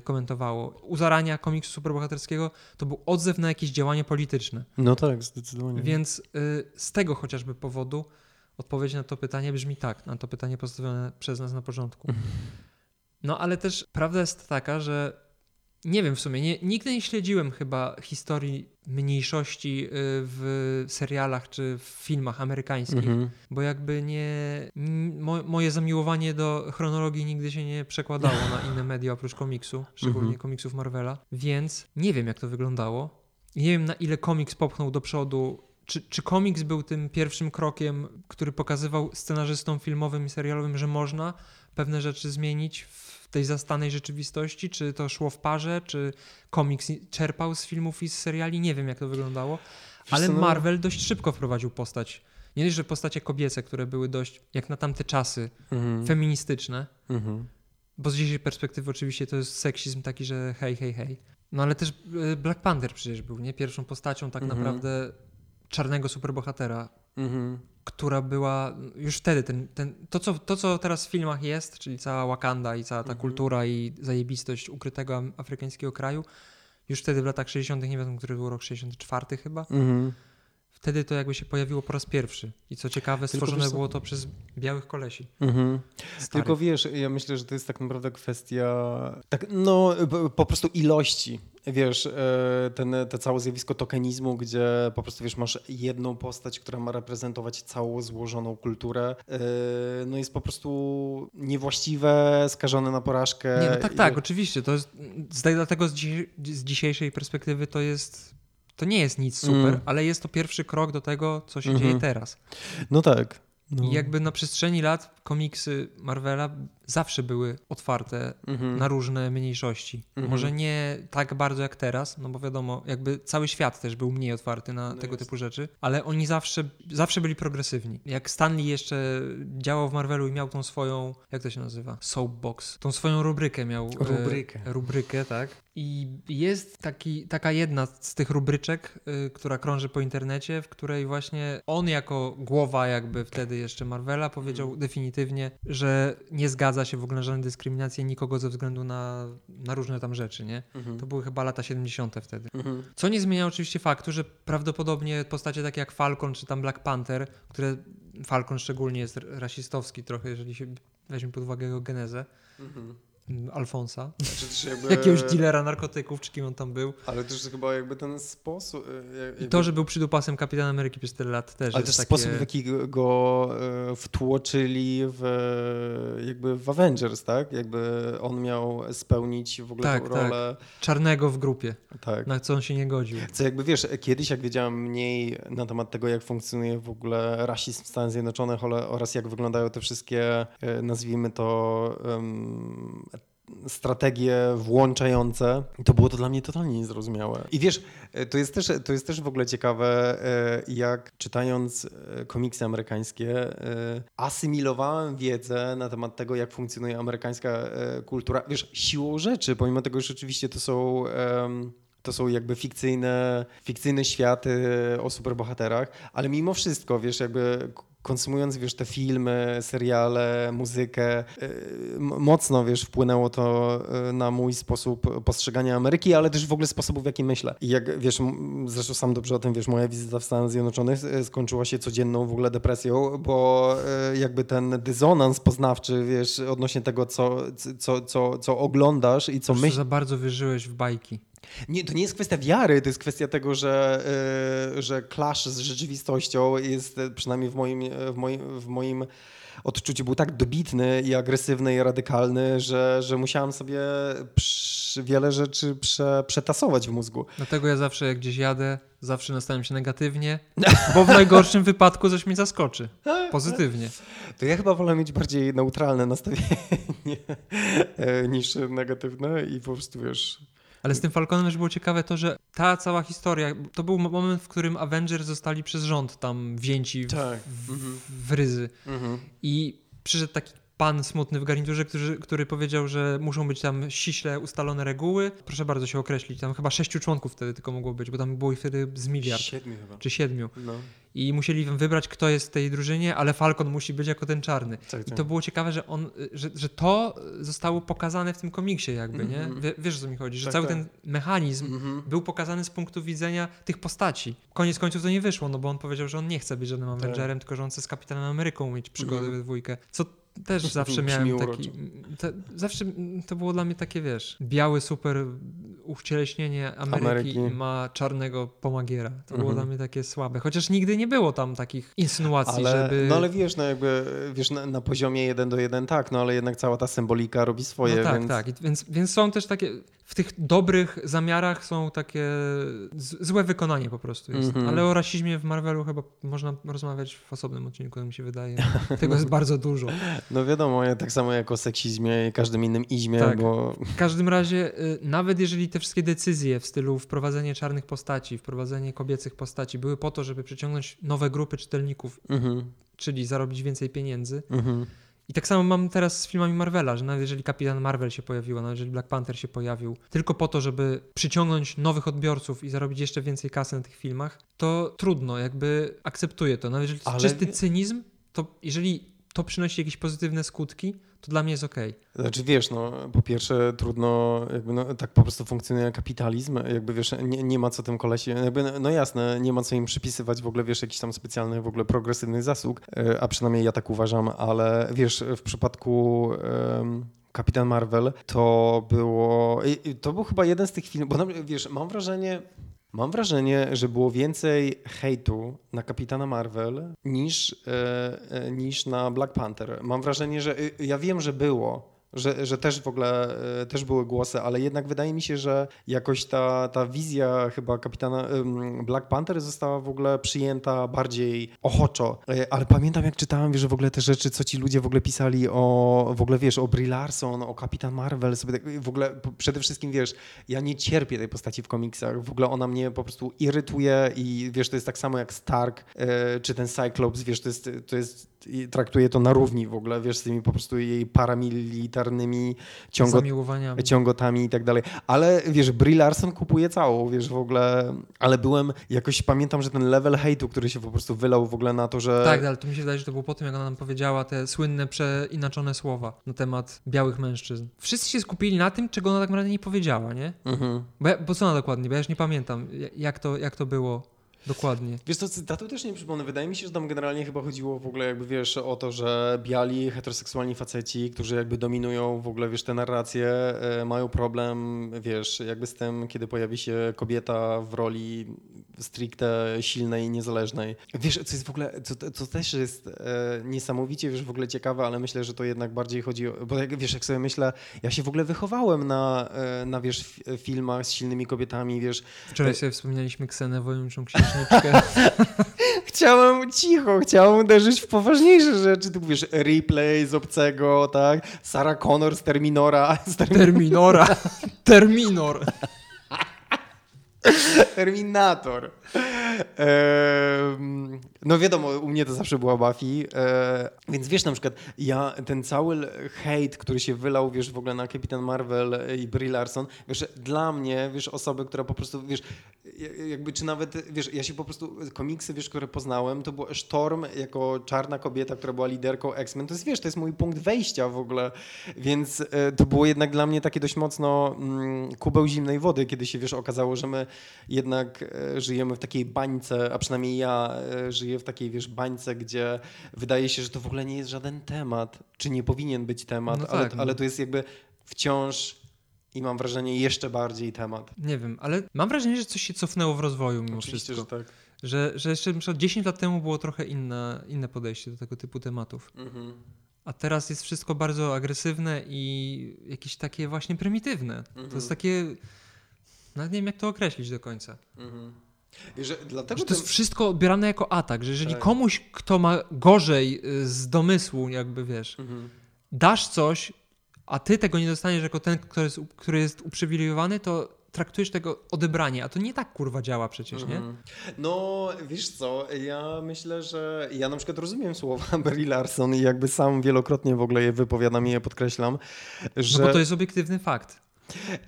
komentowało. U zarania komiksu superbohaterskiego to był odzew na jakieś działanie polityczne.
No tak, zdecydowanie.
Więc y, z tego chociażby powodu odpowiedź na to pytanie brzmi tak, na to pytanie postawione przez nas na początku. No ale też prawda jest taka, że nie wiem w sumie, nie, nigdy nie śledziłem chyba historii mniejszości y, w serialach czy w filmach amerykańskich,
Mhm.
bo jakby nie. Mo, moje zamiłowanie do chronologii nigdy się nie przekładało na inne media oprócz komiksu, szczególnie
Mhm.
komiksów Marvela, więc nie wiem jak to wyglądało. Nie wiem na ile komiks popchnął do przodu. Czy, czy komiks był tym pierwszim krokiem, który pokazywał scenarzystom filmowym i serialowym, że można pewne rzeczy zmienić w tej zastanej rzeczywistości? Czy to szło w parze? Czy komiks czerpał z filmów i z seriali? Nie wiem, jak to wyglądało. Ale
no-
Marvel dość szybko wprowadził postać. Nie dość, że postacie kobiece, które były dość, jak na tamte czasy,
Mhm.
feministyczne,
Mhm.
bo z dzisiejszej perspektywy oczywiście to jest seksizm taki, że hej, hej, hej. No ale też y, Black Panther przecież był, nie? Pierwszą postacią tak
Mhm.
naprawdę czarnego superbohatera,
Mhm.
Która była już wtedy, ten, ten, to, co, to co teraz w filmach jest, czyli cała Wakanda i cała ta
Mhm.
kultura i zajebistość ukrytego afrykańskiego kraju, już wtedy w latach 60., nie wiem, który był rok 64 chyba,
Mhm.
Wtedy to jakby się pojawiło po raz pierwszy. I co ciekawe, stworzone było to przez białych kolesi.
Mhm. Tylko wiesz, ja myślę, że to jest tak naprawdę kwestia tak, no, po prostu ilości. Wiesz, e, ten, to całe zjawisko tokenizmu, gdzie po prostu wiesz, masz jedną postać, która ma reprezentować całą złożoną kulturę, e, no jest po prostu niewłaściwe, skażone na porażkę.
Nie, no tak,
I-
tak, oczywiście. To jest, dlatego z, z dzisiejszej perspektywy to jest. To nie jest nic super,
Mm.
ale jest to pierwszy krok do tego, co się
Mhm.
dzieje teraz.
No tak. No.
I jakby na przestrzeni lat komiksy Marvela zawsze były otwarte
Mhm.
na różne mniejszości.
Mhm.
Może nie tak bardzo jak teraz, no bo wiadomo, jakby cały świat też był mniej otwarty na
No
tego
jest.
typu rzeczy, ale oni zawsze, zawsze byli progresywni. Jak Stanley jeszcze działał w Marvelu i miał tą swoją, jak to się nazywa? Soapbox. Tą swoją rubrykę miał. e,
Rubrykę.
rubrykę, tak. I jest taki, taka jedna z tych rubryczek, y, która krąży po internecie, w której właśnie on jako głowa jakby wtedy jeszcze Marvela powiedział
Mhm.
definitywnie, że nie zgadza się w ogóle na żadne dyskryminacje nikogo ze względu na, na różne tam rzeczy, nie?
Mhm.
To były chyba lata 70. wtedy.
Mhm.
Co nie zmienia oczywiście faktu, że prawdopodobnie postacie takie jak Falcon czy tam Black Panther, które Falcon szczególnie jest rasistowski trochę, jeżeli się weźmie pod uwagę jego genezę,
Mhm.
Alfonsa,
Znaczy jakby...
jakiegoś dealera narkotyków, czy kim on tam był.
Ale też chyba jakby ten sposób... jak-
I
jakby-
to, że był przydupasem Kapitana Ameryki przez tyle lat też
Ale też
takie...
sposób, w jaki go e, wtłoczyli w, jakby w Avengers, tak? Jakby on miał spełnić w ogóle
Tak, tak.
rolę.
Czarnego w grupie,
Tak.
na co on się nie godził.
Co jakby wiesz, kiedyś jak wiedziałem mniej na temat tego, jak funkcjonuje w ogóle rasizm w Stanach Zjednoczonych oraz jak wyglądają te wszystkie, nazwijmy to, em, strategie włączające, to było to dla mnie totalnie niezrozumiałe. I wiesz, e, to jest też, to jest też w ogóle ciekawe, e, jak czytając e, komiksy amerykańskie, asymilowałem wiedzę na temat tego, jak funkcjonuje amerykańska kultura. Wiesz, siłą rzeczy, pomimo tego, że rzeczywiście to są... to są jakby fikcyjne, fikcyjne światy o superbohaterach, ale mimo wszystko, wiesz, jakby konsumując, wiesz, te filmy, seriale, muzykę, m- mocno, wiesz, wpłynęło to yy, na mój sposób postrzegania Ameryki, ale też w ogóle sposobu, w jaki myślę. I jak, wiesz, zresztą sam dobrze o tym wiesz, moja wizyta w Stanach Zjednoczonych yy, skończyła się codzienną w ogóle depresją, bo jakby ten dysonans poznawczy, wiesz, odnośnie tego, co, co, co, co oglądasz i co
Co
myślisz,
za bardzo wierzyłeś w bajki.
Nie, to nie jest kwestia wiary, to jest kwestia tego, że, y, że clash z rzeczywistością jest y, przynajmniej w moim, y, w moim, w moim odczuciu był tak dobitny i agresywny i radykalny, że, że musiałem sobie wiele rzeczy prze, przetasować w mózgu.
Dlatego ja zawsze jak gdzieś jadę, zawsze nastawiam się negatywnie, bo w najgorszym wypadku coś mnie zaskoczy. Pozytywnie.
To ja chyba wolę mieć bardziej neutralne nastawienie e, niż negatywne i po prostu wiesz.
Ale z tym Falconem też było ciekawe to, że ta cała historia, to był moment, w którym Avengers zostali przez rząd tam wzięci w,
Tak.
w,
Mhm.
w ryzy.
Mhm.
I przyszedł taki pan smutny w garniturze, który, który powiedział, że muszą być tam ściśle ustalone reguły. Proszę bardzo się określić, tam chyba sześciu członków wtedy tylko mogło być, bo tam było ich wtedy z miliard
Siedmiu chyba.
czy siedmiu.
No.
I musieli wybrać, kto jest w tej drużynie, ale Falcon musi być jako ten czarny.
Tak,
I
tak.
to było ciekawe, że on, że, że to zostało pokazane w tym komiksie jakby, nie?
Mhm.
Wie, wiesz o co mi chodzi, że
Tak,
cały
tak.
ten mechanizm
Mhm.
był pokazany z punktu widzenia tych postaci. Koniec końców to nie wyszło, no bo on powiedział, że on nie chce być żadnym Avengerem, tylko że on chce z Kapitanem Ameryką mieć przygody
Tak. Mhm.
we dwójkę. Co też zawsze miałem taki... Te, zawsze to było dla mnie takie, wiesz, biały super ucieleśnienie Ameryki,
Ameryki.
ma czarnego pomagiera. To było
Mhm.
dla mnie takie słabe. Chociaż nigdy nie było tam takich insynuacji,
Ale,
żeby...
No ale wiesz, no jakby, wiesz, na, na poziomie jeden do jeden tak, no ale jednak cała ta symbolika robi swoje,
no tak,
więc...
tak. I Więc, więc są też takie, w tych dobrych zamiarach są takie z, złe wykonanie po prostu jest.
Mhm.
Ale o rasizmie w Marvelu chyba można rozmawiać w osobnym odcinku, tak mi się wydaje. Tego jest bardzo dużo.
No wiadomo, ja tak samo jak o seksizmie i każdym innym izmie,
Tak.
bo
W każdym razie, y, nawet jeżeli te wszystkie decyzje w stylu wprowadzenie czarnych postaci, wprowadzenie kobiecych postaci były po to, żeby przyciągnąć nowe grupy czytelników,
mhm,
czyli zarobić więcej pieniędzy,
mhm.
I tak samo mam teraz z filmami Marvela, że nawet jeżeli Kapitan Marvel się pojawiła, nawet jeżeli Black Panther się pojawił, tylko po to, żeby przyciągnąć nowych odbiorców i zarobić jeszcze więcej kasy na tych filmach, to trudno, jakby akceptuję to. Nawet jeżeli to jest
Ale-
czysty cynizm, to jeżeli to przynosi jakieś pozytywne skutki, to dla mnie jest okej.
Znaczy wiesz, no po pierwsze trudno, jakby no, tak po prostu funkcjonuje kapitalizm, jakby wiesz, nie, nie ma co tym kolesi, jakby no, no jasne, nie ma co im przypisywać w ogóle, wiesz, jakichś tam specjalnych w ogóle progresywnych zasług, e, a przynajmniej ja tak uważam, ale wiesz, w przypadku em, Kapitan Marvel to było, to był chyba jeden z tych filmów, bo na- wiesz, mam wrażenie, Mam wrażenie, że było więcej hejtu na Kapitana Marvel niż, e, e, niż na Black Panther. Mam wrażenie, że y, ja wiem, że było, że, że też w ogóle e, też były głosy, ale jednak wydaje mi się, że jakoś ta, ta wizja chyba kapitana Black Panther została w ogóle przyjęta bardziej ochoczo. E, Ale pamiętam jak czytałem, wiesz, w ogóle te rzeczy, co ci ludzie w ogóle pisali o, w ogóle wiesz, o Brie Larson, o Kapitan Marvel, sobie tak, w ogóle przede wszystkim wiesz, ja nie cierpię tej postaci w komiksach, w ogóle ona mnie po prostu irytuje i wiesz, to jest tak samo jak Stark e, czy ten Cyclops, wiesz, to jest, to jest i traktuję to na równi w ogóle, wiesz, z tymi po prostu jej paramilitarnymi ciągot, ciągotami i tak dalej. Ale wiesz, Brie Larson kupuje całą, wiesz, w ogóle, ale byłem, jakoś pamiętam, że ten level hejtu, który się po prostu wylał w ogóle na to, że...
Tak, ale to mi się wydaje, że to było po tym, jak ona nam powiedziała te słynne, przeinaczone słowa na temat białych mężczyzn. Wszyscy się skupili na tym, czego ona tak naprawdę nie powiedziała, nie?
Mhm.
Bo, ja, bo co ona dokładnie? Bo ja już nie pamiętam, jak to, jak to było dokładnie.
Wiesz co, cytatu też nie przypomnę. Wydaje mi się, że tam generalnie chyba chodziło w ogóle jakby, wiesz, o to, że biali, heteroseksualni faceci, którzy jakby dominują w ogóle, wiesz, te narracje, e, mają problem, wiesz, jakby z tym, kiedy pojawi się kobieta w roli stricte silnej i niezależnej. Wiesz, co jest w ogóle, co, co też jest e, niesamowicie, wiesz, w ogóle ciekawe, ale myślę, że to jednak bardziej chodzi o, bo jak, wiesz, jak sobie myślę, ja się w ogóle wychowałem na, e, na wiesz, fi- filmach z silnymi kobietami, wiesz,
Wczoraj sobie wspomnieliśmy Ksenę Wojuńczą księżniczkę.
Chciałem cicho, chciałem uderzyć w poważniejsze rzeczy, typu wiesz, replay z obcego, tak? Sarah Connor z Terminora, z Termin-
Terminora. Terminor.
Terminator. No wiadomo, u mnie to zawsze była Buffy, e, więc wiesz, na przykład ja, ten cały hejt, który się wylał, wiesz, w ogóle na Kapitan Marvel i Brie Larson, wiesz, dla mnie, wiesz, osoby, która po prostu, wiesz, ja- jakby, czy nawet, wiesz, ja się po prostu, komiksy, wiesz, które poznałem, to było Storm jako czarna kobieta, która była liderką X-Men, to jest, wiesz, to jest mój punkt wejścia w ogóle, więc e, to było jednak dla mnie takie dość mocno mm, kubeł zimnej wody, kiedy się, wiesz, okazało, że my jednak e, żyjemy w takiej bańce, a przynajmniej ja e, żyję w takiej, wiesz, bańce, gdzie wydaje się, że to w ogóle nie jest żaden temat, czy nie powinien być temat,
No
ale,
tak, no.
ale to jest jakby wciąż i mam wrażenie jeszcze bardziej temat.
Nie wiem, ale mam wrażenie, że coś się cofnęło w rozwoju mimo
Oczywiście,
wszystko.
że tak.
Że, że jeszcze na przykład 10 lat temu było trochę inne, inne podejście do tego typu tematów.
Mhm.
A teraz jest wszystko bardzo agresywne i jakieś takie właśnie prymitywne. To
Mhm.
jest takie. Nawet nie wiem, jak to określić do końca.
Mhm. Że dlatego
Że to jest
ten-
wszystko odbierane jako atak, że jeżeli
Tak.
komuś, kto ma gorzej y, z domysłu, jakby wiesz,
Mhm.
dasz coś, a ty tego nie dostaniesz jako ten, który jest, który jest uprzywilejowany, to traktujesz tego odebranie, a to nie tak kurwa działa przecież, nie?
Mhm. No, wiesz co, ja myślę, że ja na przykład rozumiem słowa Brie Larson i jakby sam wielokrotnie w ogóle je wypowiadam i je podkreślam, że...
No bo to jest obiektywny fakt.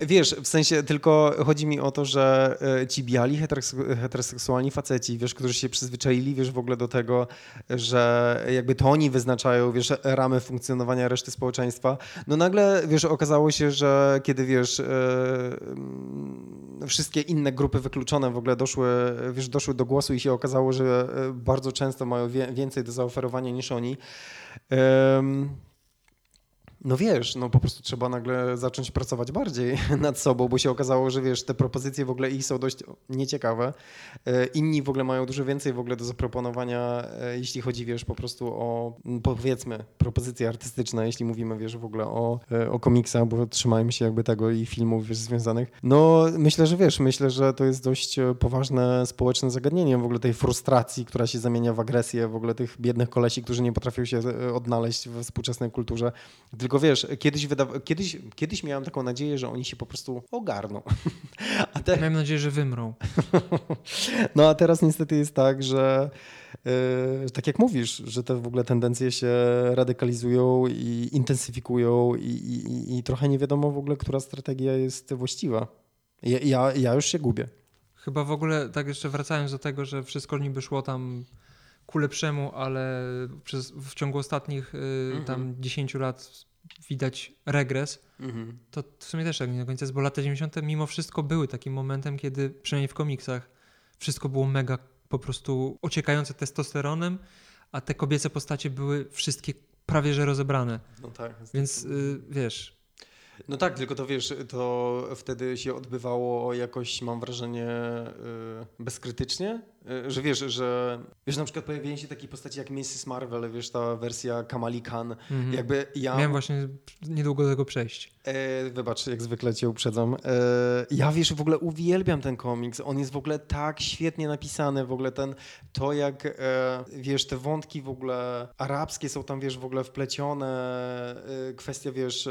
Wiesz, w sensie tylko chodzi mi o to, że e, ci biali heterosek- heteroseksualni faceci, wiesz, którzy się przyzwyczaili, wiesz, w ogóle do tego, że jakby to oni wyznaczają, wiesz, ramy funkcjonowania reszty społeczeństwa, no nagle, wiesz, okazało się, że kiedy, wiesz, e, mm, wszystkie inne grupy wykluczone w ogóle doszły, wiesz, doszły do głosu i się okazało, że e, bardzo często mają więcej do zaoferowania niż oni, no wiesz, no po prostu trzeba nagle zacząć pracować bardziej nad sobą, bo się okazało, że wiesz, te propozycje w ogóle ich są dość nieciekawe. E, Inni w ogóle mają dużo więcej w ogóle do zaproponowania, e, jeśli chodzi, wiesz, po prostu o powiedzmy propozycje artystyczne, jeśli mówimy, wiesz, w ogóle o, e, o komiksach, bo trzymajmy się jakby tego i filmów, wiesz, związanych. No myślę, że wiesz, myślę, że to jest dość poważne społeczne zagadnienie w ogóle tej frustracji, która się zamienia w agresję, w ogóle tych biednych kolesi, którzy nie potrafią się odnaleźć we współczesnej kulturze. Tylko wiesz, kiedyś, wydawa- kiedyś, kiedyś miałem taką nadzieję, że oni się po prostu ogarną. A te,
Mam nadzieję, że wymrą.
no a teraz niestety jest tak, że yy, tak jak mówisz, że te w ogóle tendencje się radykalizują i intensyfikują i, i, i- trochę nie wiadomo w ogóle, która strategia jest właściwa. Ja, ja, ja już się gubię.
Chyba w ogóle, tak jeszcze wracając do tego, że wszystko niby szło tam ku lepszemu, ale przez, w ciągu ostatnich y,
Mhm.
tam 10 lat widać regres, to w sumie też tak nie do końca jest, bo lata 90. mimo wszystko były takim momentem, kiedy przynajmniej w komiksach wszystko było mega po prostu ociekające testosteronem, a te kobiece postacie były wszystkie prawie że rozebrane.
No tak.
Więc y, wiesz,
No tak, tylko to wiesz, to wtedy się odbywało jakoś, mam wrażenie, y, bezkrytycznie, że wiesz, że wiesz, na przykład pojawienie się takiej postaci jak Mrs. Marvel, wiesz, ta wersja Kamali Khan,
mhm.
jakby ja...
miałem właśnie niedługo do tego przejść.
E, wybacz, jak zwykle cię uprzedzam. E, ja wiesz, w ogóle uwielbiam ten komiks. On jest w ogóle tak świetnie napisany, w ogóle ten, to jak, e, wiesz, te wątki w ogóle arabskie są tam, wiesz, w ogóle wplecione, e, kwestia, wiesz...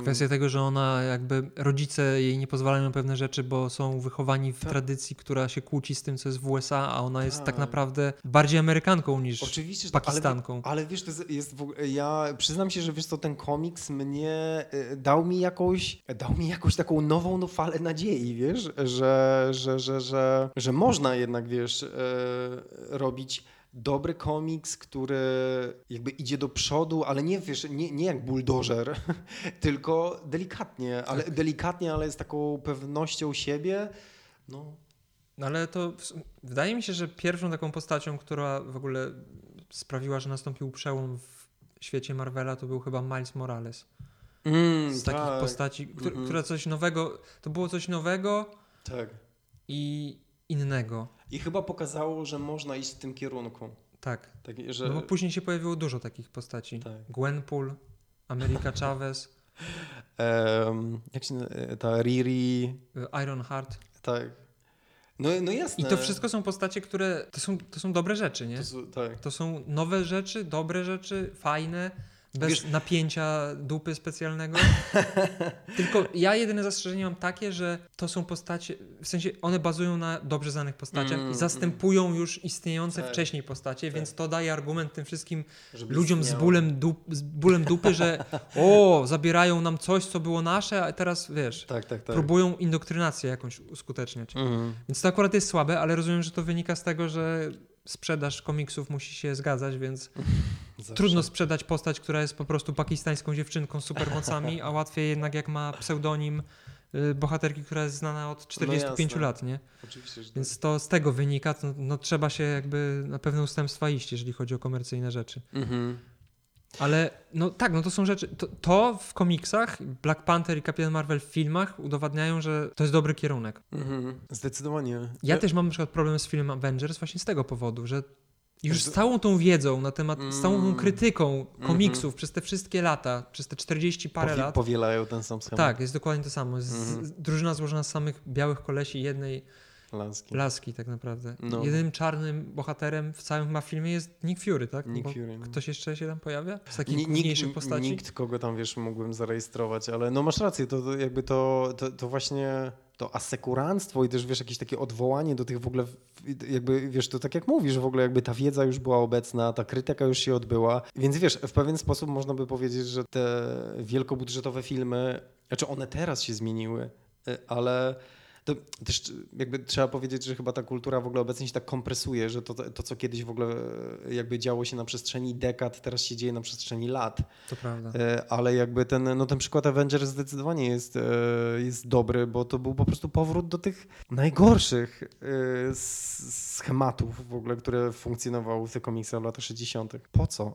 Kwestia tego, że ona jakby rodzice jej nie pozwalają na pewne rzeczy, bo są wychowani w
Tak.
tradycji, która się kłóci z tym, co jest w USA, a ona jest tak,
Tak.
naprawdę bardziej Amerykanką niż
Oczywiście, tak, ale,
Pakistanką.
ale wiesz, to jest, jest w ogóle, ja przyznam się, że wiesz co, ten komiks mnie e, dał mi jakąś, dał mi jakąś taką nową no, falę nadziei, wiesz, że, że, że, że, że można jednak, wiesz, e, robić dobry komiks, który jakby idzie do przodu, ale nie, wiesz, nie, nie jak buldożer, tylko delikatnie, ale delikatnie, ale z taką pewnością siebie, No
ale to wydaje mi się, że pierwszą taką postacią, która w ogóle sprawiła, że nastąpił przełom w świecie Marvela, to był chyba Miles Morales.
mm,
Z takich
tak,
postaci, któ-
Mhm.
która coś nowego, to było coś nowego
tak.
i innego.
I chyba pokazało, że można iść w tym kierunku.
Tak.
Tak, że...
No bo później się pojawiło dużo takich postaci.
Tak.
Gwenpool, America Chavez,
em, jak się na- ta Riri,
y, Ironheart.
tak. No, no jasne.
I to wszystko są postacie, które to są, to są dobre rzeczy, nie?
To tak.
To są nowe rzeczy, dobre rzeczy, fajne, bez
Wiesz-
napięcia dupy specjalnego. Tylko ja jedyne zastrzeżenie mam takie, że to są postacie, w sensie one bazują na dobrze znanych postaciach
Mm,
i zastępują już istniejące
Tak.
wcześniej postacie,
Tak.
więc to daje argument tym wszystkim
Żeby
ludziom z bólem, dup, z bólem dupy, że o, zabierają nam coś, co było nasze, a teraz wiesz,
Tak, tak, tak.
próbują indoktrynację jakąś uskuteczniać.
Mhm.
Więc to akurat jest słabe, ale rozumiem, że to wynika z tego, że sprzedaż komiksów musi się zgadzać, więc
Zawsze.
trudno sprzedać postać, która jest po prostu pakistańską dziewczynką z supermocami, a łatwiej jednak jak ma pseudonim y, bohaterki, która jest znana od 45
No
lat, nie?
Oczywiście, że
Więc to z tego wynika, to, no trzeba się jakby na pewne ustępstwa iść, jeżeli chodzi o komercyjne rzeczy.
tak. Mhm.
Ale no tak, no to są rzeczy, to, to w komiksach, Black Panther i Captain Marvel w filmach udowadniają, że to jest dobry kierunek.
Mhm. Zdecydowanie.
Ja też mam na przykład problem z filmem Avengers właśnie z tego powodu, że już
Z-
całą tą wiedzą na temat, z całą tą
Mm.
krytyką komiksów przez te wszystkie lata, przez te 40 parę
Powi-
lat.
Powielają ten sam schemat.
Tak, jest dokładnie to samo. Z,
Mhm.
z, drużyna złożona z samych białych kolesi jednej
Laski.
laski tak naprawdę.
No.
Jedynym czarnym bohaterem w całym chyba filmie jest Nick Fury, tak?
Nick
bo
Fury. no.
Ktoś jeszcze się tam pojawia? Z takich
Ni-
główniejszych postaci?
Nikt, kogo tam wiesz, mógłbym zarejestrować, ale no masz rację, to, to jakby to, to, to właśnie to asekuranstwo i też wiesz, jakieś takie odwołanie do tych w ogóle, jakby wiesz, to tak jak mówisz, w ogóle jakby ta wiedza już była obecna, ta krytyka już się odbyła, więc wiesz, w pewien sposób można by powiedzieć, że te wielkobudżetowe filmy, znaczy one teraz się zmieniły, y, ale to też jakby trzeba powiedzieć, że chyba ta kultura w ogóle obecnie się tak kompresuje, że to, to, co kiedyś w ogóle jakby działo się na przestrzeni dekad, teraz się dzieje na przestrzeni lat.
To prawda.
E, ale jakby ten, no ten przykład Avengers zdecydowanie jest, e, jest dobry, bo to był po prostu powrót do tych najgorszych e, schematów w ogóle, które funkcjonowały w tych komiksach w latach 60. Po co?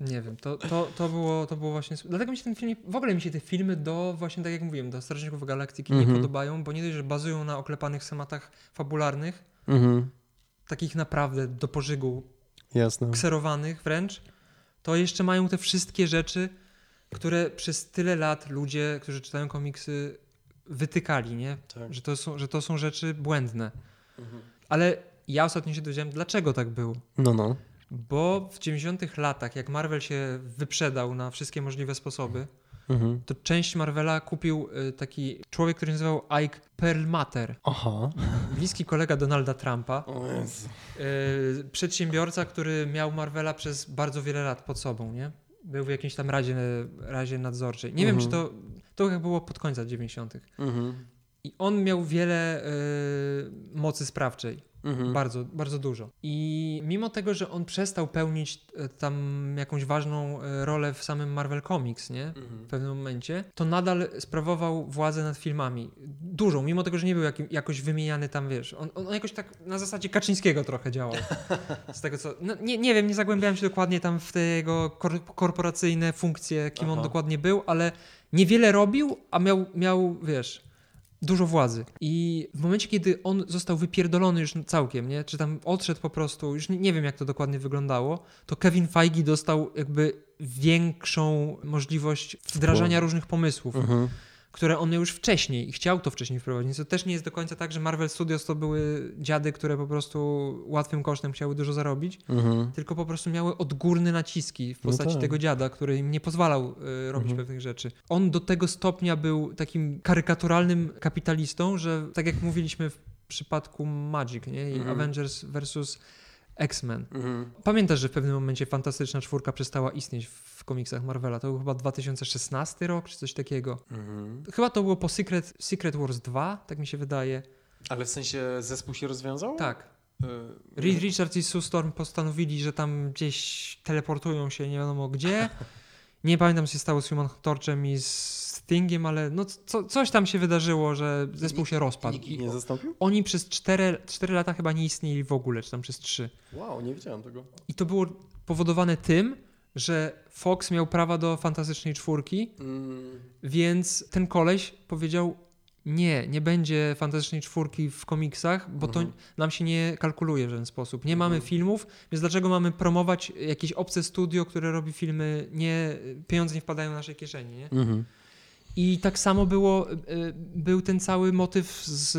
Nie wiem, to, to, to, było, to było właśnie. Dlatego mi się ten film, w ogóle mi się te filmy do, właśnie tak jak mówiłem, do Strażników Galaktyki mm -hmm. nie mhm. podobają, bo nie dość, że bazują na oklepanych schematach fabularnych, mm -hmm. takich naprawdę do pożygu,
Jasne.
kserowanych wręcz, to jeszcze mają te wszystkie rzeczy, które przez tyle lat ludzie, którzy czytają komiksy, wytykali, nie? Tak. Że, to są, że to są rzeczy błędne. Mhm. Ale ja ostatnio się dowiedziałem, dlaczego tak było.
No, no.
Bo w 90 latach, jak Marvel się wyprzedał na wszystkie możliwe sposoby, mhm. to część Marvela kupił y, taki człowiek, który nazywał Ike Perlmatter.
Aha.
Bliski kolega Donalda Trumpa. Y, przedsiębiorca, który miał Marvela przez bardzo wiele lat pod sobą, nie? Był w jakiejś tam radzie, radzie nadzorczej. Nie mhm. wiem, czy to, to jak było pod końca 90. Mhm. I on miał wiele y, mocy sprawczej. Mhm. Bardzo, bardzo dużo. I mimo tego, że on przestał pełnić e, tam jakąś ważną e, rolę w samym Marvel Comics, nie? Mhm. W pewnym momencie, to nadal sprawował władzę nad filmami. Dużą, mimo tego, że nie był jakim, jakoś wymieniany tam, wiesz. On, on jakoś tak na zasadzie Kaczyńskiego trochę działał. Z tego co. No, nie, nie wiem, nie zagłębiałem się dokładnie tam w te jego kor korporacyjne funkcje, kim Aha. on dokładnie był, ale niewiele robił, a miał, miał wiesz dużo władzy. I w momencie, kiedy on został wypierdolony już całkiem, nie? czy tam odszedł po prostu, już nie, nie wiem jak to dokładnie wyglądało, to Kevin Feige dostał jakby większą możliwość wdrażania różnych pomysłów. Mhm które on już wcześniej i chciał to wcześniej wprowadzić. To też nie jest do końca tak, że Marvel Studios to były dziady, które po prostu łatwym kosztem chciały dużo zarobić, mhm. tylko po prostu miały odgórne naciski w postaci no tak. tego dziada, który im nie pozwalał y, robić mhm. pewnych rzeczy. On do tego stopnia był takim karykaturalnym kapitalistą, że tak jak mówiliśmy w przypadku Magic nie? i mhm. Avengers versus X-Men. Mhm. Pamiętasz, że w pewnym momencie Fantastyczna Czwórka przestała istnieć w komiksach Marvela. To był chyba 2016 rok, czy coś takiego. Mhm. Chyba to było po Secret, Secret Wars 2, tak mi się wydaje.
Ale w sensie zespół się rozwiązał?
Tak. Y, Reed Richards i Sue Storm postanowili, że tam gdzieś teleportują się nie wiadomo gdzie. Nie pamiętam, co się stało z Human Torchem i z Stingiem, ale no co, coś tam się wydarzyło, że zespół się rozpadł.
Nikt nie zastąpił?
Oni przez 4, 4 lata chyba nie istnieli w ogóle, czy tam przez 3.
Wow, nie wiedziałem tego.
I to było powodowane tym, że Fox miał prawa do fantastycznej czwórki, mm. więc ten koleś powiedział: Nie, nie będzie fantastycznej czwórki w komiksach, bo to mhm. nam się nie kalkuluje w żaden sposób. Nie mamy mhm. filmów, więc dlaczego mamy promować jakieś obce studio, które robi filmy, nie, pieniądze nie wpadają w naszej kieszeni, nie? Mhm. I tak samo było, e, był ten cały motyw z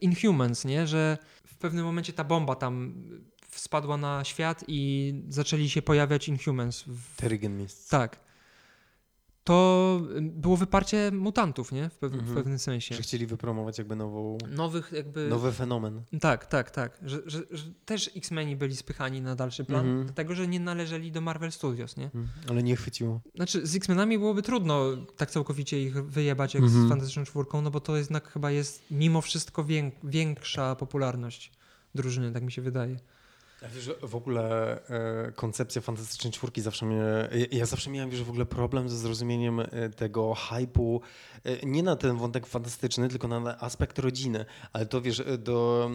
Inhumans, nie? że w pewnym momencie ta bomba tam spadła na świat i zaczęli się pojawiać Inhumans. W...
Terrigen Mist.
Tak to było wyparcie mutantów, nie? W, pew mhm. w, pewnym sensie.
Że chcieli wypromować jakby nową...
Nowych jakby...
Nowy fenomen.
Tak, tak, tak. Że, że, że też X-Meni byli spychani na dalszy plan, mhm. dlatego, że nie należeli do Marvel Studios, nie? Mhm.
Ale nie chwyciło.
Znaczy z X-Menami byłoby trudno tak całkowicie ich wyjebać jak z mhm. Fantastyczną Czwórką, no bo to jednak chyba jest mimo wszystko większa popularność drużyny, tak mi się wydaje.
Ja wiesz, w ogóle e, koncepcja fantastycznej czwórki zawsze mnie. Ja, zawsze miałem wiesz, w ogóle problem ze zrozumieniem e, tego hypu. E, nie na ten wątek fantastyczny, tylko na aspekt rodziny. Ale to wiesz, do,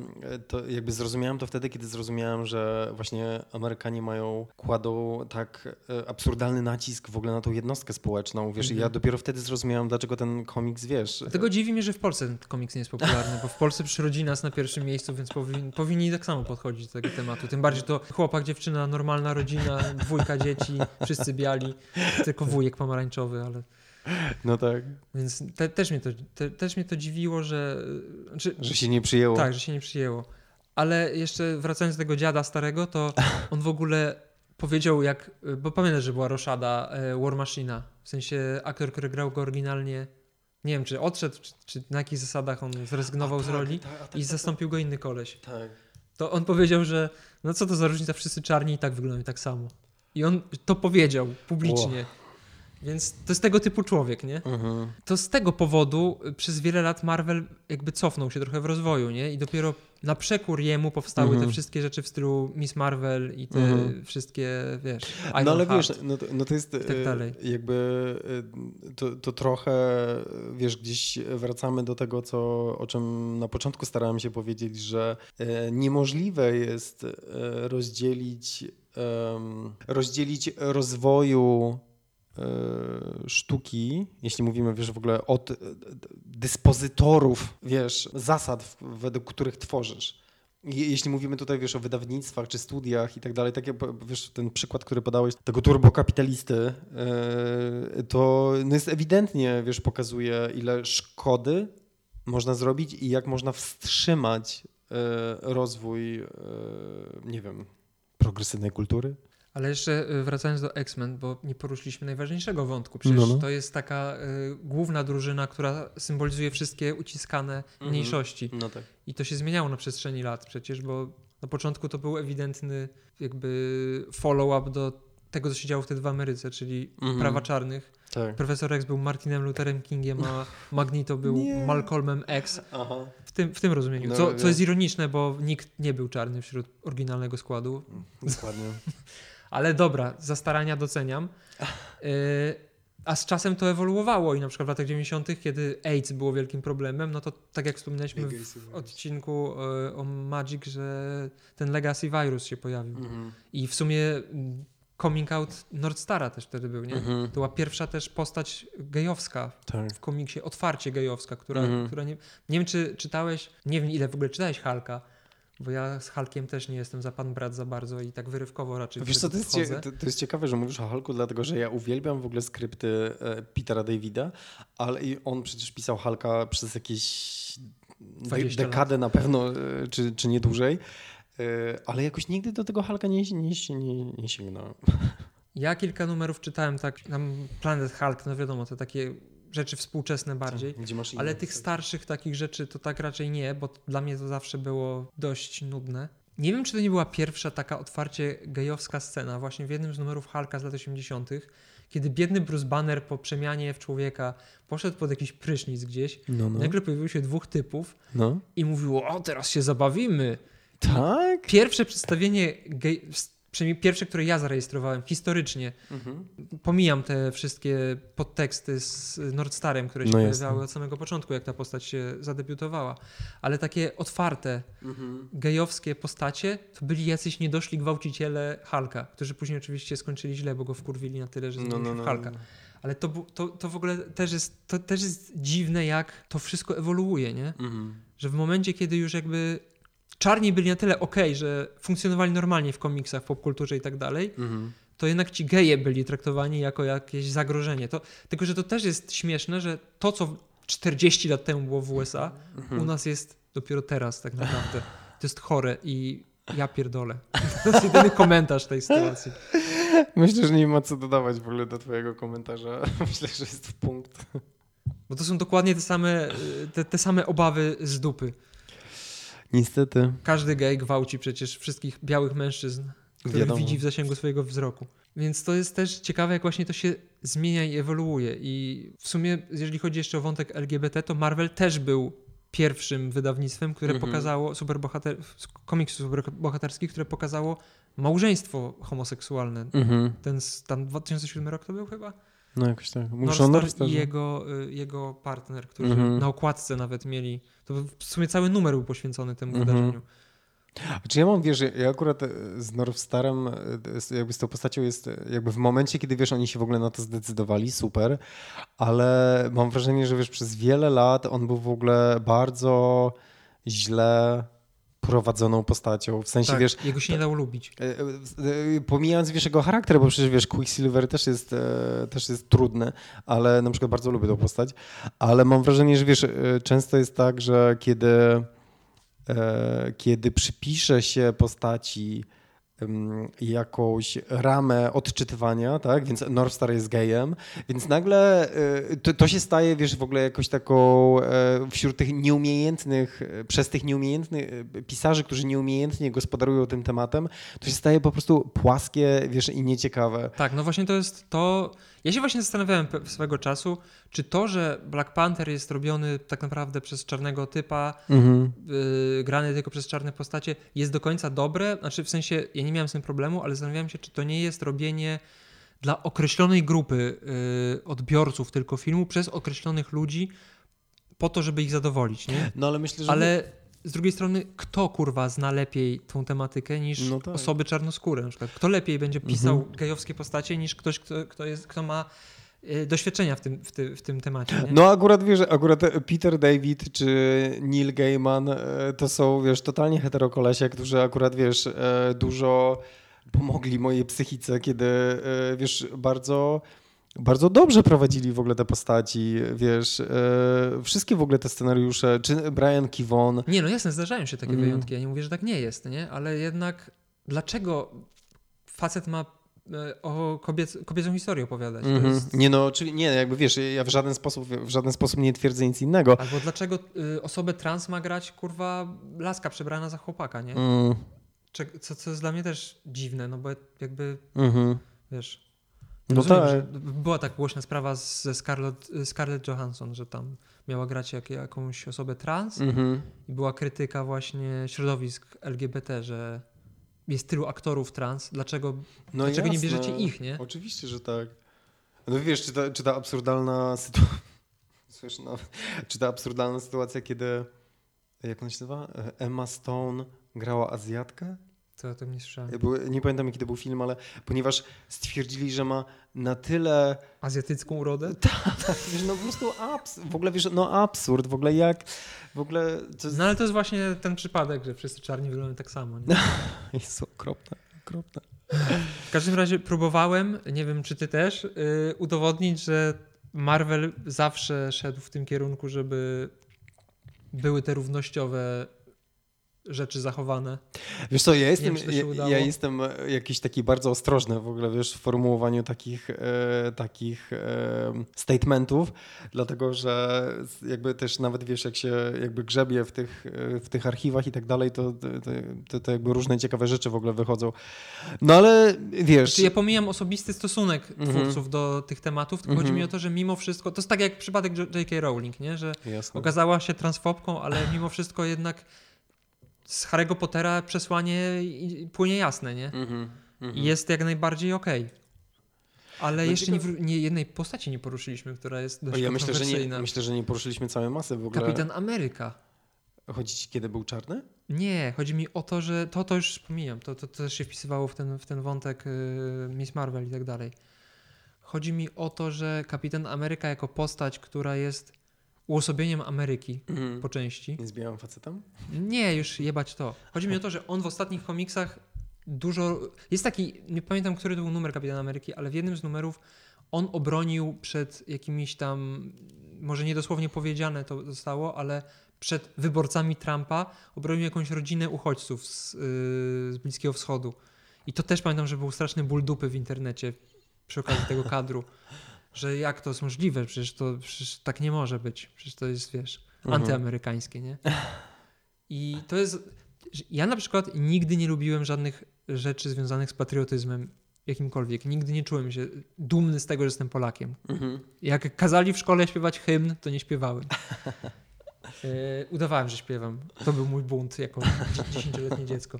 to jakby zrozumiałem to wtedy, kiedy zrozumiałem, że właśnie Amerykanie mają, kładą tak absurdalny nacisk w ogóle na tą jednostkę społeczną. Wiesz, mhm. ja dopiero wtedy zrozumiałem, dlaczego ten komiks wiesz.
Tego dziwi mnie, że w Polsce ten komiks nie jest popularny, bo w Polsce przecież rodzina jest na pierwszym miejscu, więc powin, powinni tak samo podchodzić do tego tematu. Tym bardziej to chłopak, dziewczyna, normalna rodzina, dwójka dzieci, wszyscy biali, tylko wujek pomarańczowy, ale...
No tak.
Więc te, też, mnie to, te, też mnie to dziwiło, że...
Znaczy, że się nie przyjęło.
Tak, że się nie przyjęło. Ale jeszcze wracając do tego dziada starego, to on w ogóle powiedział jak, bo pamiętasz, że była roszada e, War Machina, w sensie aktor, który grał go oryginalnie Nie wiem, czy odszedł, czy, czy na jakich zasadach on zrezygnował z roli i zastąpił go inny koleś.
Tak.
To on powiedział, że no co to za różnica, wszyscy czarni i tak wyglądają tak samo. I on to powiedział publicznie. Więc to jest tego typu człowiek, nie?
Mhm.
To z tego powodu przez wiele lat Marvel jakby cofnął się trochę w rozwoju, nie? I dopiero na przekór jemu powstały
Mhm.
te wszystkie rzeczy w stylu Miss Marvel i te
Mhm.
wszystkie, wiesz,
No ale
Ironheart.
wiesz, no to, no to jest
tak
e,
dalej.
jakby e, to, to trochę, wiesz, gdzieś wracamy do tego, co, o czym na początku starałem się powiedzieć, że e, niemożliwe jest rozdzielić, rozdzielić rozwoju sztuki, jeśli mówimy, wiesz, w ogóle od e, dyspozytorów, wiesz, zasad, według których tworzysz. Je- Jeśli mówimy tutaj, wiesz, o wydawnictwach czy studiach i tak dalej, tak jak, wiesz, ten przykład, który podałeś, tego turbokapitalisty, yy, to no jest ewidentnie, wiesz, pokazuje, ile szkody można zrobić i jak można wstrzymać rozwój, nie wiem, progresywnej kultury.
Ale jeszcze y, wracając do X-Men, bo nie poruszyliśmy najważniejszego wątku. Przecież
No, no.
to jest taka y, główna drużyna, która symbolizuje wszystkie uciskane
Mhm.
mniejszości.
No tak.
I to się zmieniało na przestrzeni lat przecież, bo na początku to był ewidentny jakby follow-up do tego, co się działo wtedy w Ameryce, czyli
Mhm.
prawa czarnych.
Tak.
Profesor X był Martinem Lutherem Kingiem, a Magneto był
Nie.
Malcolmem X.
Aha.
W tym, w tym rozumieniu.
No,
Co, co jest ironiczne, bo nikt nie był czarny wśród oryginalnego składu.
Dokładnie.
Ale dobra, za starania doceniam. Y, a z czasem to ewoluowało i na przykład w latach 90., kiedy AIDS było wielkim problemem, no to tak jak wspominaliśmy w odcinku y, o Magic, że ten Legacy Virus się pojawił.
Mhm.
I w sumie coming out Nordstara też wtedy był, nie?
Mhm.
To była pierwsza też postać gejowska
Tak.
w komiksie, otwarcie gejowska, która,
Mhm.
która nie... Nie wiem, czy czytałeś, nie wiem ile w ogóle czytałeś Halka, bo ja z Halkiem też nie jestem za pan brat za bardzo i tak wyrywkowo raczej
Wiesz co, to jest, cie, to, to jest ciekawe, że mówisz o Hulku, dlatego że ja uwielbiam w ogóle skrypty e, Petera Davida, ale i on przecież pisał Hulka przez jakieś de,
20 lat.
dekadę na pewno, e, czy, czy nie dłużej, e, ale jakoś nigdy do tego Hulka nie, nie, nie, nie sięgnąłem.
Ja kilka numerów czytałem tak, tam Planet Hulk, no wiadomo, to takie rzeczy współczesne bardziej. Ale tych starszych takich rzeczy to tak raczej nie, bo dla mnie to zawsze było dość nudne. Nie wiem, czy to nie była pierwsza taka otwarcie gejowska scena, właśnie w jednym z numerów Hulka z lat 80., kiedy biedny Bruce Banner po przemianie w człowieka poszedł pod jakiś prysznic gdzieś,
No, no.
nagle pojawiło się dwóch typów
no.
i mówiło, o teraz się zabawimy.
Tak?
Pierwsze przedstawienie, gej, przynajmniej pierwsze, które ja zarejestrowałem historycznie,
Mhm.
pomijam te wszystkie podteksty z Nordstarem, które się
No
pojawiały od samego początku, jak ta postać się zadebiutowała. Ale takie otwarte,
Mhm.
gejowskie postacie to byli jacyś niedoszli gwałciciele Halka, którzy później oczywiście skończyli źle, bo go wkurwili na tyle, że
No,
zmienił
no,
się
no,
w Halka. Ale to, to, to w ogóle też jest, to też jest dziwne, jak to wszystko ewoluuje, nie?
Mhm.
Że w momencie, kiedy już jakby czarni byli na tyle okej, że funkcjonowali normalnie w komiksach, w popkulturze i tak dalej,
Mhm.
to jednak ci geje byli traktowani jako jakieś zagrożenie. To, tylko, że to też jest śmieszne, że to, co 40 lat temu było w USA,
Mhm.
u nas jest dopiero teraz tak naprawdę. To jest chore i ja pierdolę. To jest jedyny komentarz tej sytuacji.
Myślę, że nie ma co dodawać w ogóle do twojego komentarza. Myślę, że jest w punkt.
Bo to są dokładnie te same, y, te, te same obawy z dupy.
Niestety.
Każdy gej gwałci przecież wszystkich białych mężczyzn, których
Wiadomo.
widzi w zasięgu swojego wzroku. Więc to jest też ciekawe, jak właśnie to się zmienia i ewoluuje. I w sumie, jeżeli chodzi jeszcze o wątek LGBT, to Marvel też był pierwszym wydawnictwem, które
Mhm.
pokazało superbohater, komiksy superbohaterskich, które pokazało małżeństwo homoseksualne.
Mhm.
Ten z- tam 2007 rok to był chyba?
No jakoś tak. Muszą
i
że-
jego, y, jego partner, którzy
Mhm.
na okładce nawet mieli. To w sumie cały numer był poświęcony temu
Mhm.
wydarzeniu.
Czy ja mam, wiesz, ja akurat e, z Northstarem, e, z- jakby z tą postacią jest e, jakby w momencie, kiedy wiesz, oni się w ogóle na to zdecydowali, super, ale mam wrażenie, że wiesz, przez wiele lat on był w ogóle bardzo źle prowadzoną postacią. W sensie,
Tak,
wiesz,
jego się nie dało lubić.
E, e, e, Pomijając wiesz jego charakter, bo przecież wiesz, Quicksilver też jest, też jest trudny, ale na przykład bardzo lubię tą postać, ale mam wrażenie, że wiesz, często jest tak, że kiedy, kiedy przypisze się postaci jakąś ramę odczytywania, tak? Więc Northstar jest gejem, więc nagle y, to, to się staje, wiesz, w ogóle jakoś taką e, wśród tych nieumiejętnych, e, przez tych nieumiejętnych e, pisarzy, którzy nieumiejętnie gospodarują tym tematem, to się staje po prostu płaskie, wiesz, i nieciekawe.
Tak, no właśnie to jest to. Ja się właśnie zastanawiałem swego czasu, czy to, że Black Panther jest robiony tak naprawdę przez czarnego typa,
Mhm.
yy, grany tylko przez czarne postacie, jest do końca dobre. Znaczy, w sensie, ja nie miałem z tym problemu, ale zastanawiałem się, czy to nie jest robienie dla określonej grupy yy, odbiorców tylko filmu przez określonych ludzi po to, żeby ich zadowolić, nie?
No ale myślę, że...
Ale z drugiej strony, kto kurwa zna lepiej tą tematykę niż
No tak.
osoby czarnoskóre na przykład? Kto lepiej będzie pisał
Mhm.
gejowskie postacie niż ktoś, kto, kto, jest, kto ma y, doświadczenia w tym, w, ty, w tym temacie, nie?
No akurat wiesz, akurat Peter David czy Neil Gaiman e, to są, wiesz, totalnie heterokolesie, którzy akurat, wiesz, e, dużo pomogli mojej psychice, kiedy, e, wiesz, bardzo bardzo dobrze prowadzili w ogóle te postaci, wiesz, e, wszystkie w ogóle te scenariusze, czy Brian Kivon,
Nie, no jasne, zdarzają się takie
Mm.
wyjątki. Ja nie mówię, że tak nie jest, nie? Ale jednak dlaczego facet ma e, o kobiec, kobiecą historię opowiadać? To
Mhm.
jest...
Nie no, czyli nie, jakby wiesz, ja w żaden sposób, w żaden sposób nie twierdzę nic innego.
Albo dlaczego y, osobę trans ma grać, kurwa, laska przebrana za chłopaka, nie?
Mm,
Cze- Co, co jest dla mnie też dziwne, no bo jakby,
mhm.
wiesz...
No
rozumiem, że była tak głośna sprawa ze Scarlett, Scarlett Johansson, że tam miała grać jak, jakąś osobę trans
Mhm.
i była krytyka właśnie środowisk LGBT, że jest tylu aktorów trans, dlaczego,
No
dlaczego nie bierzecie ich, nie?
Oczywiście, że tak. No wiesz, czy ta, czy ta absurdalna sytuacja. Słyszę, no, czy ta absurdalna sytuacja, kiedy. Jak ona się nazywa? Emma Stone grała Azjatkę?
To, to nie słyszałem.
Nie pamiętam, jaki to był film, ale ponieważ stwierdzili, że ma na tyle.
Azjatycką urodę?
Tak, wiesz, no po prostu abs, w ogóle wiesz, no absurd, w ogóle jak. W ogóle. To
No ale to jest właśnie ten przypadek, że wszyscy czarni wyglądają tak samo, nie?
jest okropne, okropne.
W każdym razie próbowałem, nie wiem czy ty też, yy, udowodnić, że Marvel zawsze szedł w tym kierunku, żeby były te równościowe rzeczy zachowane.
Wiesz co, ja jestem,
wiem,
ja, ja jestem e, jakiś taki bardzo ostrożny w ogóle, wiesz, w formułowaniu takich, e, takich e, statementów, dlatego że jakby też nawet, wiesz, jak się jakby grzebie w tych, e, w tych archiwach i tak dalej, to, to, to, to jakby różne ciekawe rzeczy w ogóle wychodzą. No ale wiesz...
Znaczy ja pomijam osobisty stosunek
Mhm.
twórców do tych tematów, tylko chodzi
Mhm.
mi o to, że mimo wszystko, to jest tak jak przypadek J.K. Rowling, nie? że
Jasne.
okazała się transfobką, ale mimo wszystko jednak z Harry'ego Pottera przesłanie płynie jasne, nie?
Mhm, mhm.
I jest jak najbardziej okej. Ale
No
jeszcze nie,
ciekawe-
wró- nie jednej postaci nie poruszyliśmy, która jest dość
O, ja myślę że, nie, myślę, że nie poruszyliśmy całej masy w ogóle.
Kapitan Ameryka.
Chodzi ci, kiedy był czarny?
Nie, chodzi mi o to, że to, to już pomijam, to, to, to też się wpisywało w ten, w ten wątek y, Miss Marvel i tak dalej. Chodzi mi o to, że Kapitan Ameryka jako postać, która jest uosobieniem Ameryki
Mhm.
po części.
Nie z białym facetem?
Nie, już jebać to. Chodzi mi o to, że on w ostatnich komiksach dużo. Jest taki, nie pamiętam, który to był numer Kapitana Ameryki, ale w jednym z numerów on obronił przed jakimiś tam, może niedosłownie powiedziane to zostało, ale przed wyborcami Trumpa obronił jakąś rodzinę uchodźców z, yy, z Bliskiego Wschodu. I to też pamiętam, że był straszny ból dupy w internecie przy okazji tego kadru. Że jak to jest możliwe? Przecież to przecież tak nie może być. Przecież to jest, wiesz,
Mhm.
antyamerykańskie, nie? I to jest. Ja na przykład nigdy nie lubiłem żadnych rzeczy związanych z patriotyzmem jakimkolwiek. Nigdy nie czułem się dumny z tego, że jestem Polakiem.
Mhm.
Jak kazali w szkole śpiewać hymn, to nie śpiewałem. E, udawałem, że śpiewam. To był mój bunt jako dzie- dziesięcioletnie dziecko.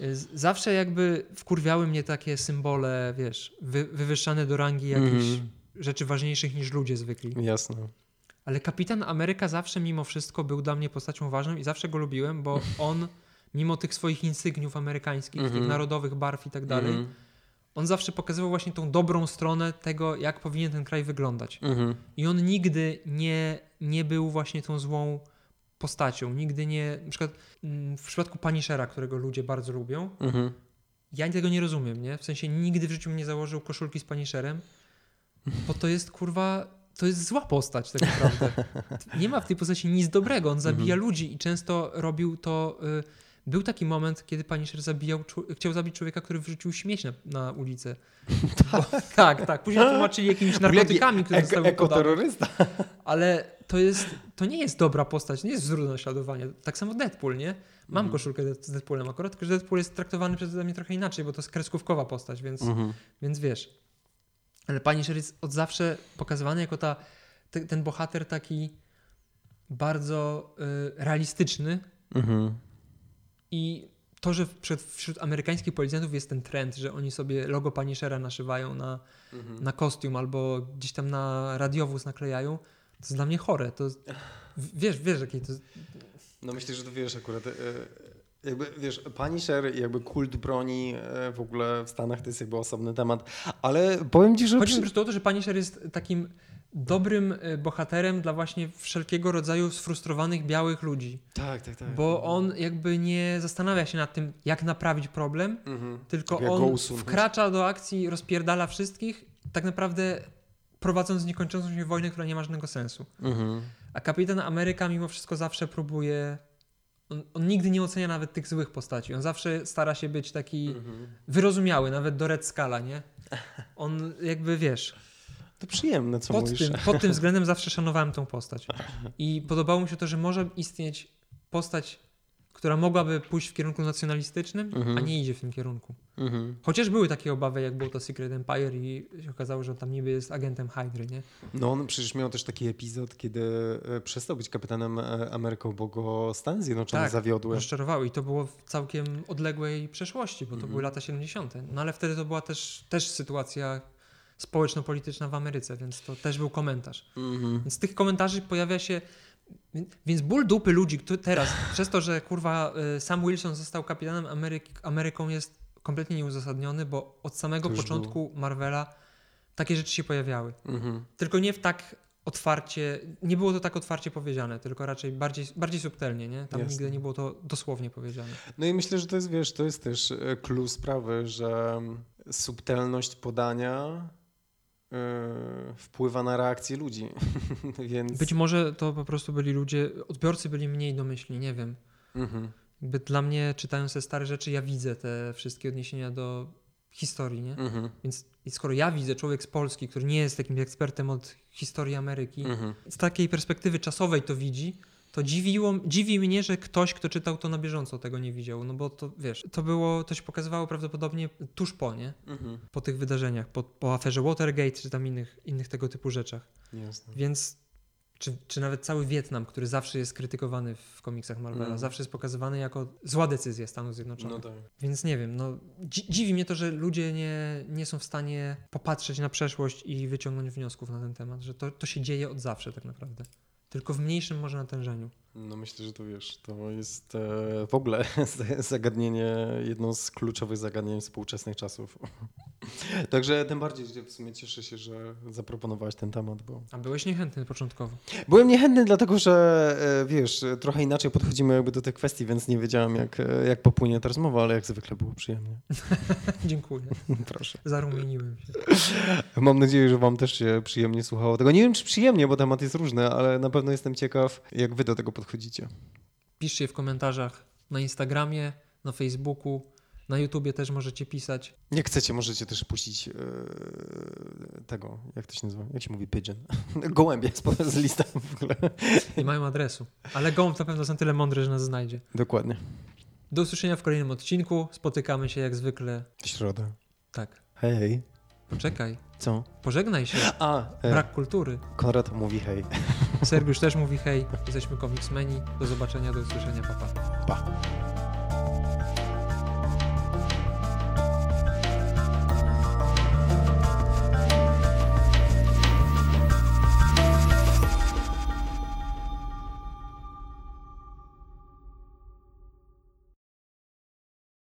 E, Zawsze jakby wkurwiały mnie takie symbole, wiesz, wy, wywyższane do rangi jakichś
Mhm.
Rzeczy ważniejszych niż ludzie zwykli.
Jasne.
Ale Kapitan Ameryka zawsze mimo wszystko był dla mnie postacią ważną i zawsze go lubiłem, bo on mimo tych swoich insygniów amerykańskich,
Mhm.
tych narodowych barw i tak dalej,
Mhm.
on zawsze pokazywał właśnie tą dobrą stronę tego, jak powinien ten kraj wyglądać.
Mhm.
I on nigdy nie, nie był właśnie tą złą postacią. Nigdy nie. Na przykład mm, w przypadku Punishera, którego ludzie bardzo lubią,
Mhm.
ja tego nie rozumiem, nie? W sensie nigdy w życiu nie założył koszulki z Punisherem, bo to jest kurwa. To jest zła postać tak naprawdę. Nie ma w tej postaci nic dobrego. On zabija
Mhm.
ludzi i często robił to y, Był taki moment, kiedy Punisher zabijał, chciał zabić człowieka, który wrzucił śmieć na, na ulicę. Bo, tak, tak. Później tłumaczyli jakimiś narkotykami, które
Eko,
zostały podane.
ekoterrorysta.
Ale to jest, to nie jest dobra postać, nie jest do naśladowania. Tak samo Deadpool, nie? Mam
Mhm.
koszulkę z Deadpoolem akurat, tylko że Deadpool jest traktowany przeze mnie trochę inaczej, bo to jest kreskówkowa postać, więc,
Mhm.
więc wiesz. Ale Punisher jest od zawsze pokazywany jako ta, te, ten bohater taki bardzo y, realistyczny
Mhm.
i to, że wśród, wśród amerykańskich policjantów jest ten trend, że oni sobie logo Punishera naszywają na,
Mhm.
na kostium albo gdzieś tam na radiowóz naklejają, to jest dla mnie chore. To, wiesz, wiesz, jakie to jest
No myślę, że to wiesz akurat. E, Jakby, wiesz, Punisher i jakby kult broni e, w ogóle w Stanach to jest jakby osobny temat, ale powiem ci, że...
Chodzi mi
przy-
o to, że Punisher jest takim dobrym y, bohaterem dla właśnie wszelkiego rodzaju sfrustrowanych białych ludzi.
Tak, tak, tak.
Bo on jakby nie zastanawia się nad tym, jak naprawić problem,
Mhm.
tylko
Jak
on wkracza do akcji, rozpierdala wszystkich, tak naprawdę prowadząc niekończącą się wojnę, która nie ma żadnego sensu.
Mhm.
A Kapitan Ameryka mimo wszystko zawsze próbuje. On, on nigdy nie ocenia nawet tych złych postaci. On zawsze stara się być taki
Mhm.
wyrozumiały, nawet do Red Scala, nie? On jakby wiesz.
To przyjemne, co
Pod
mówisz.
tym, pod tym względem zawsze szanowałem tą postać. I podobało mi się to, że może istnieć postać, która mogłaby pójść w kierunku nacjonalistycznym,
Mhm.
a nie idzie w tym kierunku.
Mhm.
Chociaż były takie obawy, jak było to Secret Empire i się okazało, że on tam niby jest agentem Hydry, nie?
No on przecież miał też taki epizod, kiedy e, przestał być kapitanem e, Ameryką, bo go Stany Zjednoczone
Tak,
zawiodły.
Rozczarowały i to było w całkiem odległej przeszłości, bo to
Mhm.
były lata 70. No ale wtedy to była też, też sytuacja społeczno-polityczna w Ameryce, więc to też był komentarz.
Mhm.
Więc tych komentarzy pojawia się. Więc ból dupy ludzi którzy teraz, przez to, że kurwa y, Sam Wilson został kapitanem Ameryki, Ameryką, jest kompletnie nieuzasadniony, bo od samego początku Marvela takie rzeczy się pojawiały.
Mhm.
Tylko nie w tak otwarcie, nie było to tak otwarcie powiedziane, tylko raczej bardziej, bardziej subtelnie, nie? Tam
Jasne.
nigdy nie było to dosłownie powiedziane.
No i myślę, że to jest, wiesz, to jest też e, clue sprawy, że mm, subtelność podania e, wpływa na reakcję ludzi. Więc.
Być może to po prostu byli ludzie, odbiorcy byli mniej domyślni, nie wiem.
Mhm.
Jakby dla mnie, czytając te stare rzeczy, ja widzę te wszystkie odniesienia do historii, nie?
Mhm.
Więc i skoro ja widzę, człowiek z Polski, który nie jest takim ekspertem od historii Ameryki,
Mhm.
z takiej perspektywy czasowej to widzi, to dziwiło, dziwi mnie, że ktoś, kto czytał to na bieżąco, tego nie widział. No bo to wiesz, to było, to się pokazywało prawdopodobnie tuż po, nie?
Mhm.
Po tych wydarzeniach, po, po aferze Watergate czy tam innych, innych tego typu rzeczach.
Jasne.
Więc czy, czy nawet cały Wietnam, który zawsze jest krytykowany w komiksach Marvela,
Mm.
zawsze jest pokazywany jako zła decyzja Stanów Zjednoczonych.
No tak.
Więc nie wiem, no dzi- dziwi mnie to, że ludzie nie, nie są w stanie popatrzeć na przeszłość i wyciągnąć wniosków na ten temat, że to, to się dzieje od zawsze tak naprawdę. Tylko w mniejszym może natężeniu.
No myślę, że to wiesz, to jest e, w ogóle zagadnienie, jedno z kluczowych zagadnień współczesnych czasów. Także tym bardziej że w sumie cieszę się, że zaproponowałeś ten temat, bo
A byłeś niechętny początkowo.
byłem niechętny dlatego, że e, wiesz, trochę inaczej podchodzimy jakby do tych kwestii, więc nie wiedziałem jak, e, jak popłynie ta rozmowa, ale jak zwykle było przyjemnie.
Dziękuję.
Proszę.
Zarumieniłem się.
Mam nadzieję, że wam też się przyjemnie słuchało tego. Nie wiem, czy przyjemnie, bo temat jest różny, ale na pewno jestem ciekaw, jak wy do tego podchodzicie.
Piszcie w komentarzach na Instagramie, na Facebooku, na YouTubie też możecie pisać.
Jak chcecie, możecie też puścić e, tego, jak to się nazywa? Jak się mówi pigeon? Gołębie z, z lista w ogóle.
Nie mają adresu. Ale gołąb na pewno są tyle mądry, że nas znajdzie.
Dokładnie.
Do usłyszenia w kolejnym odcinku. Spotykamy się jak zwykle.
W środę.
Tak.
Hej.
Poczekaj.
Co?
Pożegnaj się.
A, e,
Brak kultury.
Konrad mówi hej.
Sergiusz też mówi hej. Jesteśmy komiksmeni. Do zobaczenia, do usłyszenia. papa. Pa.
Pa.